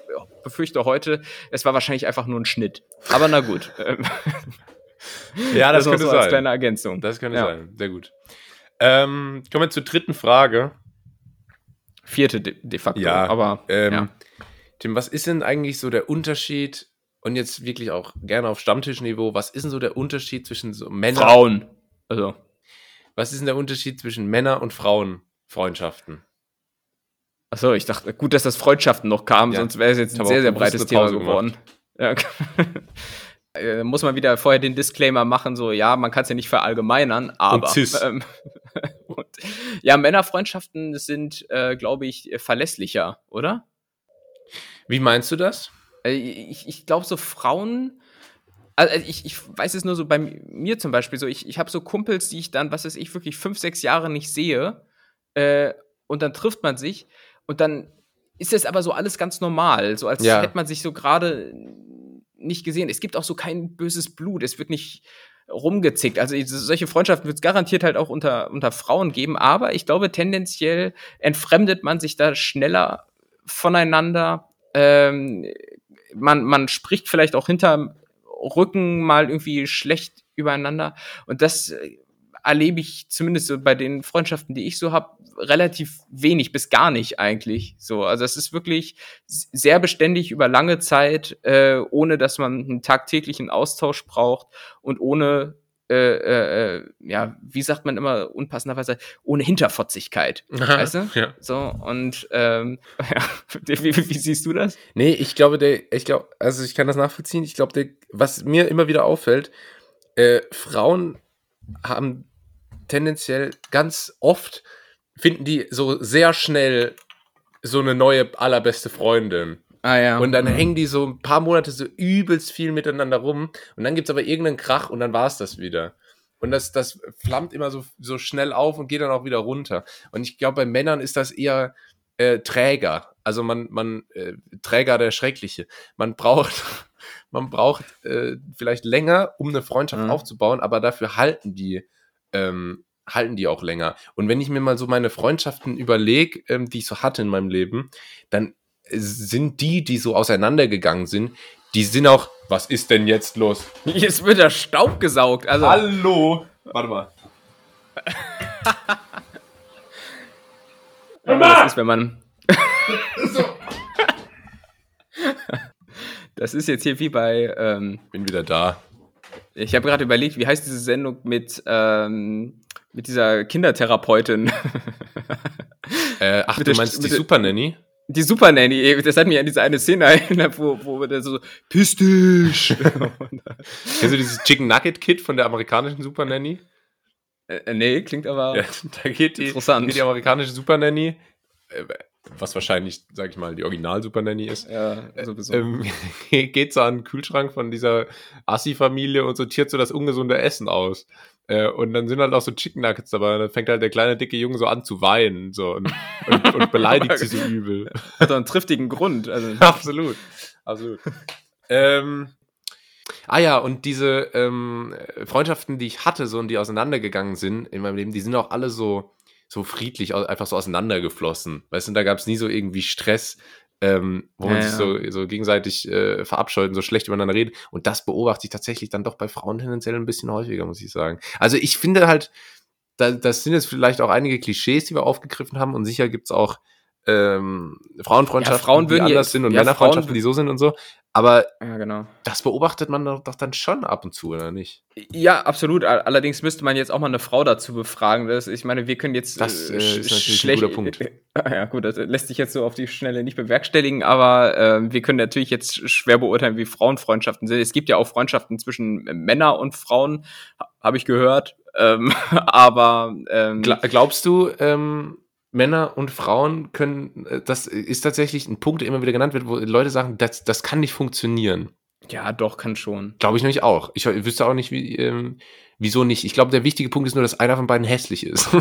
Speaker 2: befürchte heute, es war wahrscheinlich einfach nur ein Schnitt. Aber na gut. Ähm,
Speaker 1: Ja, das,
Speaker 2: noch
Speaker 1: könnte
Speaker 2: so als
Speaker 1: sein.
Speaker 2: kleine Ergänzung.
Speaker 1: Das könnte
Speaker 2: Ja.
Speaker 1: sein. Sehr gut. Ähm, kommen wir zur dritten Frage.
Speaker 2: Vierte de, de facto.
Speaker 1: Ja,
Speaker 2: aber
Speaker 1: Ähm,
Speaker 2: ja.
Speaker 1: Tim, was ist denn eigentlich so der Unterschied, und jetzt wirklich auch gerne auf Stammtischniveau, was ist denn so der Unterschied zwischen so Männern,
Speaker 2: Frauen. Also,
Speaker 1: was ist denn der Unterschied zwischen Männer- und Frauenfreundschaften?
Speaker 2: achso, ich dachte, gut, dass das Freundschaften noch kam,
Speaker 1: Ja.
Speaker 2: sonst wäre es jetzt ein sehr, sehr breites Thema geworden. Ja. Äh, Muss man wieder vorher den Disclaimer machen, so, ja, man kann es ja nicht verallgemeinern, aber.
Speaker 1: cis.
Speaker 2: Ähm, und, ja, Männerfreundschaften sind, äh, glaube ich, verlässlicher, oder?
Speaker 1: Wie meinst du das?
Speaker 2: Äh, ich ich glaube, so Frauen. Also ich, ich weiß es nur so bei mir zum Beispiel so, ich, ich habe so Kumpels, die ich dann, was weiß ich, wirklich fünf, sechs Jahre nicht sehe. Äh, und dann trifft man sich und dann ist es aber so alles ganz normal, so als
Speaker 1: Ja.
Speaker 2: hätte man sich so gerade nicht gesehen. Es gibt auch so kein böses Blut, es wird nicht rumgezickt. Also solche Freundschaften wird es garantiert halt auch unter, unter Frauen geben, aber ich glaube, tendenziell entfremdet man sich da schneller voneinander. Ähm, man, man spricht vielleicht auch hinterm Rücken mal irgendwie schlecht übereinander. Und das äh, erlebe ich zumindest so bei den Freundschaften, die ich so habe, relativ wenig bis gar nicht eigentlich. So, also es ist wirklich sehr beständig über lange Zeit, äh, ohne dass man einen tagtäglichen Austausch braucht und ohne äh, äh, äh, ja, wie sagt man immer unpassenderweise, ohne Hinterfotzigkeit. Weißt du?
Speaker 1: Ja.
Speaker 2: So, und ähm, ja, wie, wie, wie siehst du das?
Speaker 1: Nee, ich glaube, der, ich glaube, also ich kann das nachvollziehen. Ich glaube, der, was mir immer wieder auffällt, äh, Frauen haben tendenziell ganz oft, finden die so sehr schnell so eine neue allerbeste Freundin.
Speaker 2: Ah ja.
Speaker 1: Und dann hängen die so ein paar Monate so übelst viel miteinander rum. Und dann gibt's aber irgendeinen Krach und dann war's das wieder. Und das, das flammt immer so, so schnell auf und geht dann auch wieder runter. Und ich glaube, bei Männern ist das eher äh, träger. Also man, man, äh, Träger der Schreckliche. Man braucht, man braucht äh, vielleicht länger, um eine Freundschaft
Speaker 2: Mhm.
Speaker 1: aufzubauen, aber dafür halten die, ähm, halten die auch länger. Und wenn ich mir mal so meine Freundschaften überlege, ähm, die ich so hatte in meinem Leben, dann sind die, die so auseinandergegangen sind, die sind auch, was ist denn jetzt los?
Speaker 2: Jetzt wird der Staub gesaugt. Also,
Speaker 1: Hallo! Warte mal.
Speaker 2: Das ist, wenn man. das ist jetzt hier wie bei. Ähm,
Speaker 1: Bin wieder da.
Speaker 2: ich habe gerade überlegt, wie heißt diese Sendung mit, ähm, mit dieser Kindertherapeutin?
Speaker 1: Äh, ach,
Speaker 2: Mit
Speaker 1: du meinst
Speaker 2: St-
Speaker 1: die
Speaker 2: mit der-
Speaker 1: Super Nanny?
Speaker 2: Die Super Nanny, das hat mich an diese eine Szene erinnert, wo, wo der so, piss dich!
Speaker 1: Kennst du dieses Chicken Nugget Kit von der amerikanischen Super Nanny?
Speaker 2: äh, nee, klingt aber.
Speaker 1: Ja, da geht die,
Speaker 2: Interessant.
Speaker 1: geht die amerikanische Super Nanny, äh, was wahrscheinlich, sag ich mal, die Original Super Nanny ist.
Speaker 2: Ja, sowieso.
Speaker 1: Ähm, geht so an den Kühlschrank von dieser Assi-Familie und sortiert so das ungesunde Essen aus. Äh, und dann sind halt auch so Chicken Nuggets dabei. Und dann fängt halt der kleine, dicke Junge so an zu weinen so, und, und, und beleidigt sie so übel.
Speaker 2: Hat doch einen triftigen Grund. Also,
Speaker 1: Absolut. Absolut. ähm, ah ja, und diese ähm, Freundschaften, die ich hatte, so und die auseinandergegangen sind in meinem Leben, die sind auch alle so, so friedlich, einfach so auseinandergeflossen. Weißt du, da gab es nie so irgendwie Stress, ähm, wo man
Speaker 2: Ja,
Speaker 1: sich
Speaker 2: ja.
Speaker 1: so, so gegenseitig äh, verabscheut und so schlecht übereinander redet. Und das beobachte ich tatsächlich dann doch bei Frauen tendenziell ein bisschen häufiger, muss ich sagen. Also ich finde halt, da, das sind jetzt vielleicht auch einige Klischees, die wir aufgegriffen haben und sicher gibt's auch ähm, Frauenfreundschaften,
Speaker 2: Ja, Frauen
Speaker 1: die
Speaker 2: würden
Speaker 1: anders
Speaker 2: jetzt-
Speaker 1: sind und
Speaker 2: ja,
Speaker 1: Männerfreundschaften, die so sind und so. Aber
Speaker 2: ja, genau.
Speaker 1: das beobachtet man doch doch dann schon ab und zu, oder nicht?
Speaker 2: Ja, absolut. All- Allerdings müsste man jetzt auch mal eine Frau dazu befragen. Das, ich meine, wir können jetzt.
Speaker 1: Das, äh,
Speaker 2: sch-
Speaker 1: ist natürlich ein
Speaker 2: schlecht-
Speaker 1: guter Punkt.
Speaker 2: Ja, gut, das lässt sich jetzt so auf die Schnelle nicht bewerkstelligen, aber ähm, wir können natürlich jetzt schwer beurteilen, wie Frauenfreundschaften sind. Es gibt ja auch Freundschaften zwischen Männer und Frauen, ha- habe ich gehört. Ähm, aber ähm,
Speaker 1: Gla glaubst du, ähm, Männer und Frauen können, äh, das ist tatsächlich ein Punkt, der immer wieder genannt wird, wo Leute sagen, das, das kann nicht funktionieren.
Speaker 2: ja, doch, kann schon.
Speaker 1: Glaube ich nämlich auch. Ich wüsste auch nicht, wie, ähm, wieso nicht. Ich glaube, der wichtige Punkt ist nur, dass einer von beiden hässlich ist.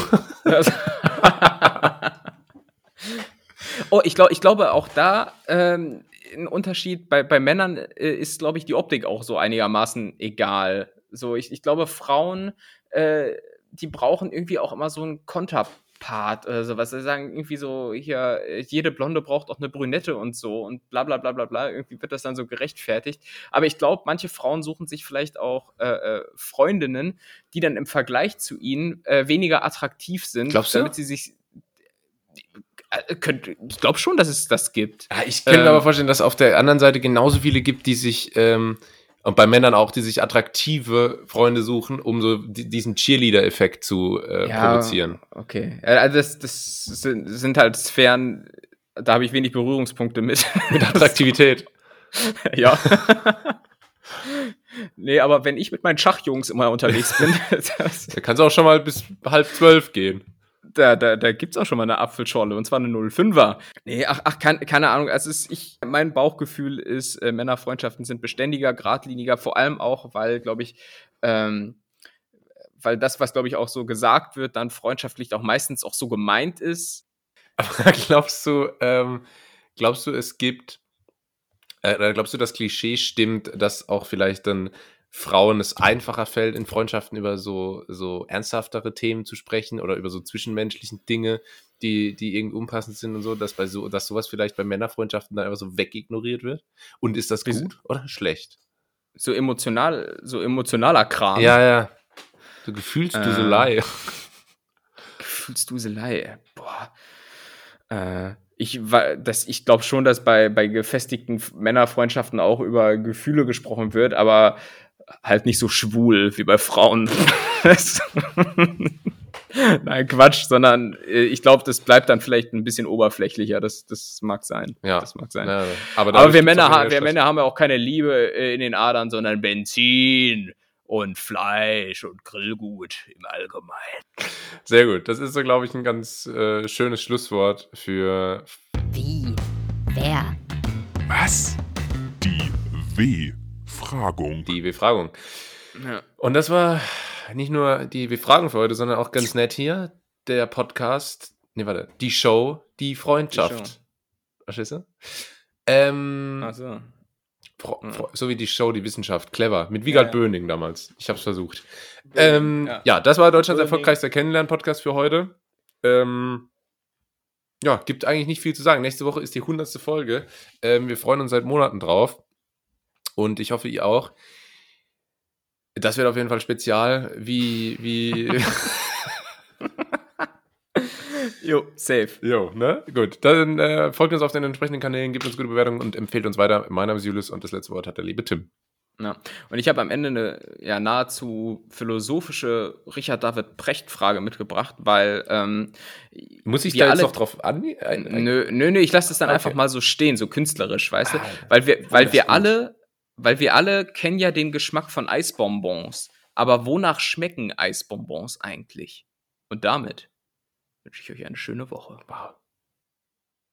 Speaker 2: oh, ich glaube, ich glaube auch da ähm, ein Unterschied bei, bei Männern äh, ist, glaube ich, die Optik auch so einigermaßen egal. So, ich, ich glaube, Frauen, äh, die brauchen irgendwie auch immer so einen Konterpart oder sowas. Sie sagen irgendwie so, hier, äh, jede Blonde braucht auch eine Brünette und so und bla bla bla bla bla. Irgendwie wird das dann so gerechtfertigt. Aber ich glaube, manche Frauen suchen sich vielleicht auch äh, äh, Freundinnen, die dann im Vergleich zu ihnen äh, weniger attraktiv sind,
Speaker 1: Glaubst du?
Speaker 2: damit sie sich äh, könnt, ich glaube schon, dass es das gibt.
Speaker 1: Ja, ich könnte mir
Speaker 2: Ähm,
Speaker 1: aber vorstellen, dass es auf der anderen Seite genauso viele gibt, die sich, ähm, und bei Männern auch, die sich attraktive Freunde suchen, um so di- diesen Cheerleader-Effekt zu äh, provozieren.
Speaker 2: Okay. Ja, Also das, das sind, sind halt Sphären, da habe ich wenig Berührungspunkte mit.
Speaker 1: Mit Attraktivität.
Speaker 2: ja. nee, aber wenn ich mit meinen Schachjungs immer unterwegs bin,
Speaker 1: Da kann es auch schon mal bis halb zwölf gehen.
Speaker 2: Da, da, da gibt's auch schon mal eine Apfelschorle und zwar eine 05er. Nee, ach, ach keine, keine Ahnung. Also ist, ich, mein Bauchgefühl ist, äh, Männerfreundschaften sind beständiger, geradliniger, vor allem auch, weil, glaube ich, ähm, weil das, was, glaube ich, auch so gesagt wird, dann freundschaftlich auch meistens auch so gemeint ist.
Speaker 1: Aber glaubst du, ähm, glaubst du, es gibt, äh, glaubst du, das Klischee stimmt, dass auch vielleicht dann Frauen es einfacher fällt, in Freundschaften über so, so ernsthaftere Themen zu sprechen oder über so zwischenmenschlichen Dinge, die, die irgendwie unpassend sind und so, dass bei so, dass sowas vielleicht bei Männerfreundschaften dann einfach so wegignoriert wird? Und ist das gut oder schlecht?
Speaker 2: So emotional, so emotionaler Kram.
Speaker 1: Ja, ja. So Gefühlsduselei.
Speaker 2: Gefühlsduselei. Boah. Äh, ich das, ich glaube schon, dass bei, bei gefestigten Männerfreundschaften auch über Gefühle gesprochen wird, aber halt nicht so schwul wie bei Frauen. Nein, Quatsch, sondern äh, ich glaube, das bleibt dann vielleicht ein bisschen oberflächlicher. Das, das mag sein.
Speaker 1: Ja.
Speaker 2: Das mag sein.
Speaker 1: Ja,
Speaker 2: Aber
Speaker 1: dadurch
Speaker 2: wir Männer,
Speaker 1: auch
Speaker 2: ha
Speaker 1: weniger
Speaker 2: wir. Männer haben ja auch keine Liebe äh, in den Adern, sondern Benzin und Fleisch und Grillgut im Allgemeinen.
Speaker 1: Sehr gut. Das ist so, glaube ich, ein ganz äh, schönes Schlusswort für
Speaker 3: Wie wer,
Speaker 4: Was? Die W-Fragung.
Speaker 1: Die Befragung.
Speaker 2: Ja.
Speaker 1: Und das war nicht nur die Befragung für heute, sondern auch ganz nett hier. Der Podcast, nee, warte, die Show, die Freundschaft. Verstehst du? Ähm,
Speaker 2: Also.
Speaker 1: Fro
Speaker 2: Ja.
Speaker 1: Fro so wie die Show, die Wissenschaft. Clever. Mit Wiegald
Speaker 2: Ja.
Speaker 1: Böning damals. Ich hab's versucht. Ähm, ja.
Speaker 2: ja.
Speaker 1: das war Deutschlands
Speaker 2: Böning.
Speaker 1: erfolgreichster Kennenlernen-Podcast für heute. Ähm, ja, gibt eigentlich nicht viel zu sagen. Nächste Woche ist die 100. Folge. Ähm, wir freuen uns seit Monaten drauf. Und ich hoffe, ihr auch. Das wird auf jeden Fall spezial, wie, wie,
Speaker 2: Jo, safe.
Speaker 1: jo, ne? Gut, dann äh, folgt uns auf den entsprechenden Kanälen, gebt uns gute Bewertungen und empfehlt uns weiter. Mein Name ist Julius und das letzte Wort hat der liebe Tim.
Speaker 2: Ja. Und ich habe am Ende eine ja, nahezu philosophische Richard David Precht-Frage mitgebracht, weil ähm,
Speaker 1: Muss ich da jetzt noch drauf an? Ein,
Speaker 2: Nö, nö, nö, ich lasse das dann
Speaker 1: Okay.
Speaker 2: einfach mal so stehen, so künstlerisch, weißt du?
Speaker 1: Ah,
Speaker 2: Weil wir, weil
Speaker 1: das
Speaker 2: wir alle, weil wir alle kennen ja den Geschmack von Eisbonbons. Aber wonach schmecken Eisbonbons eigentlich? Und damit wünsche ich euch eine schöne Woche.
Speaker 1: Wow.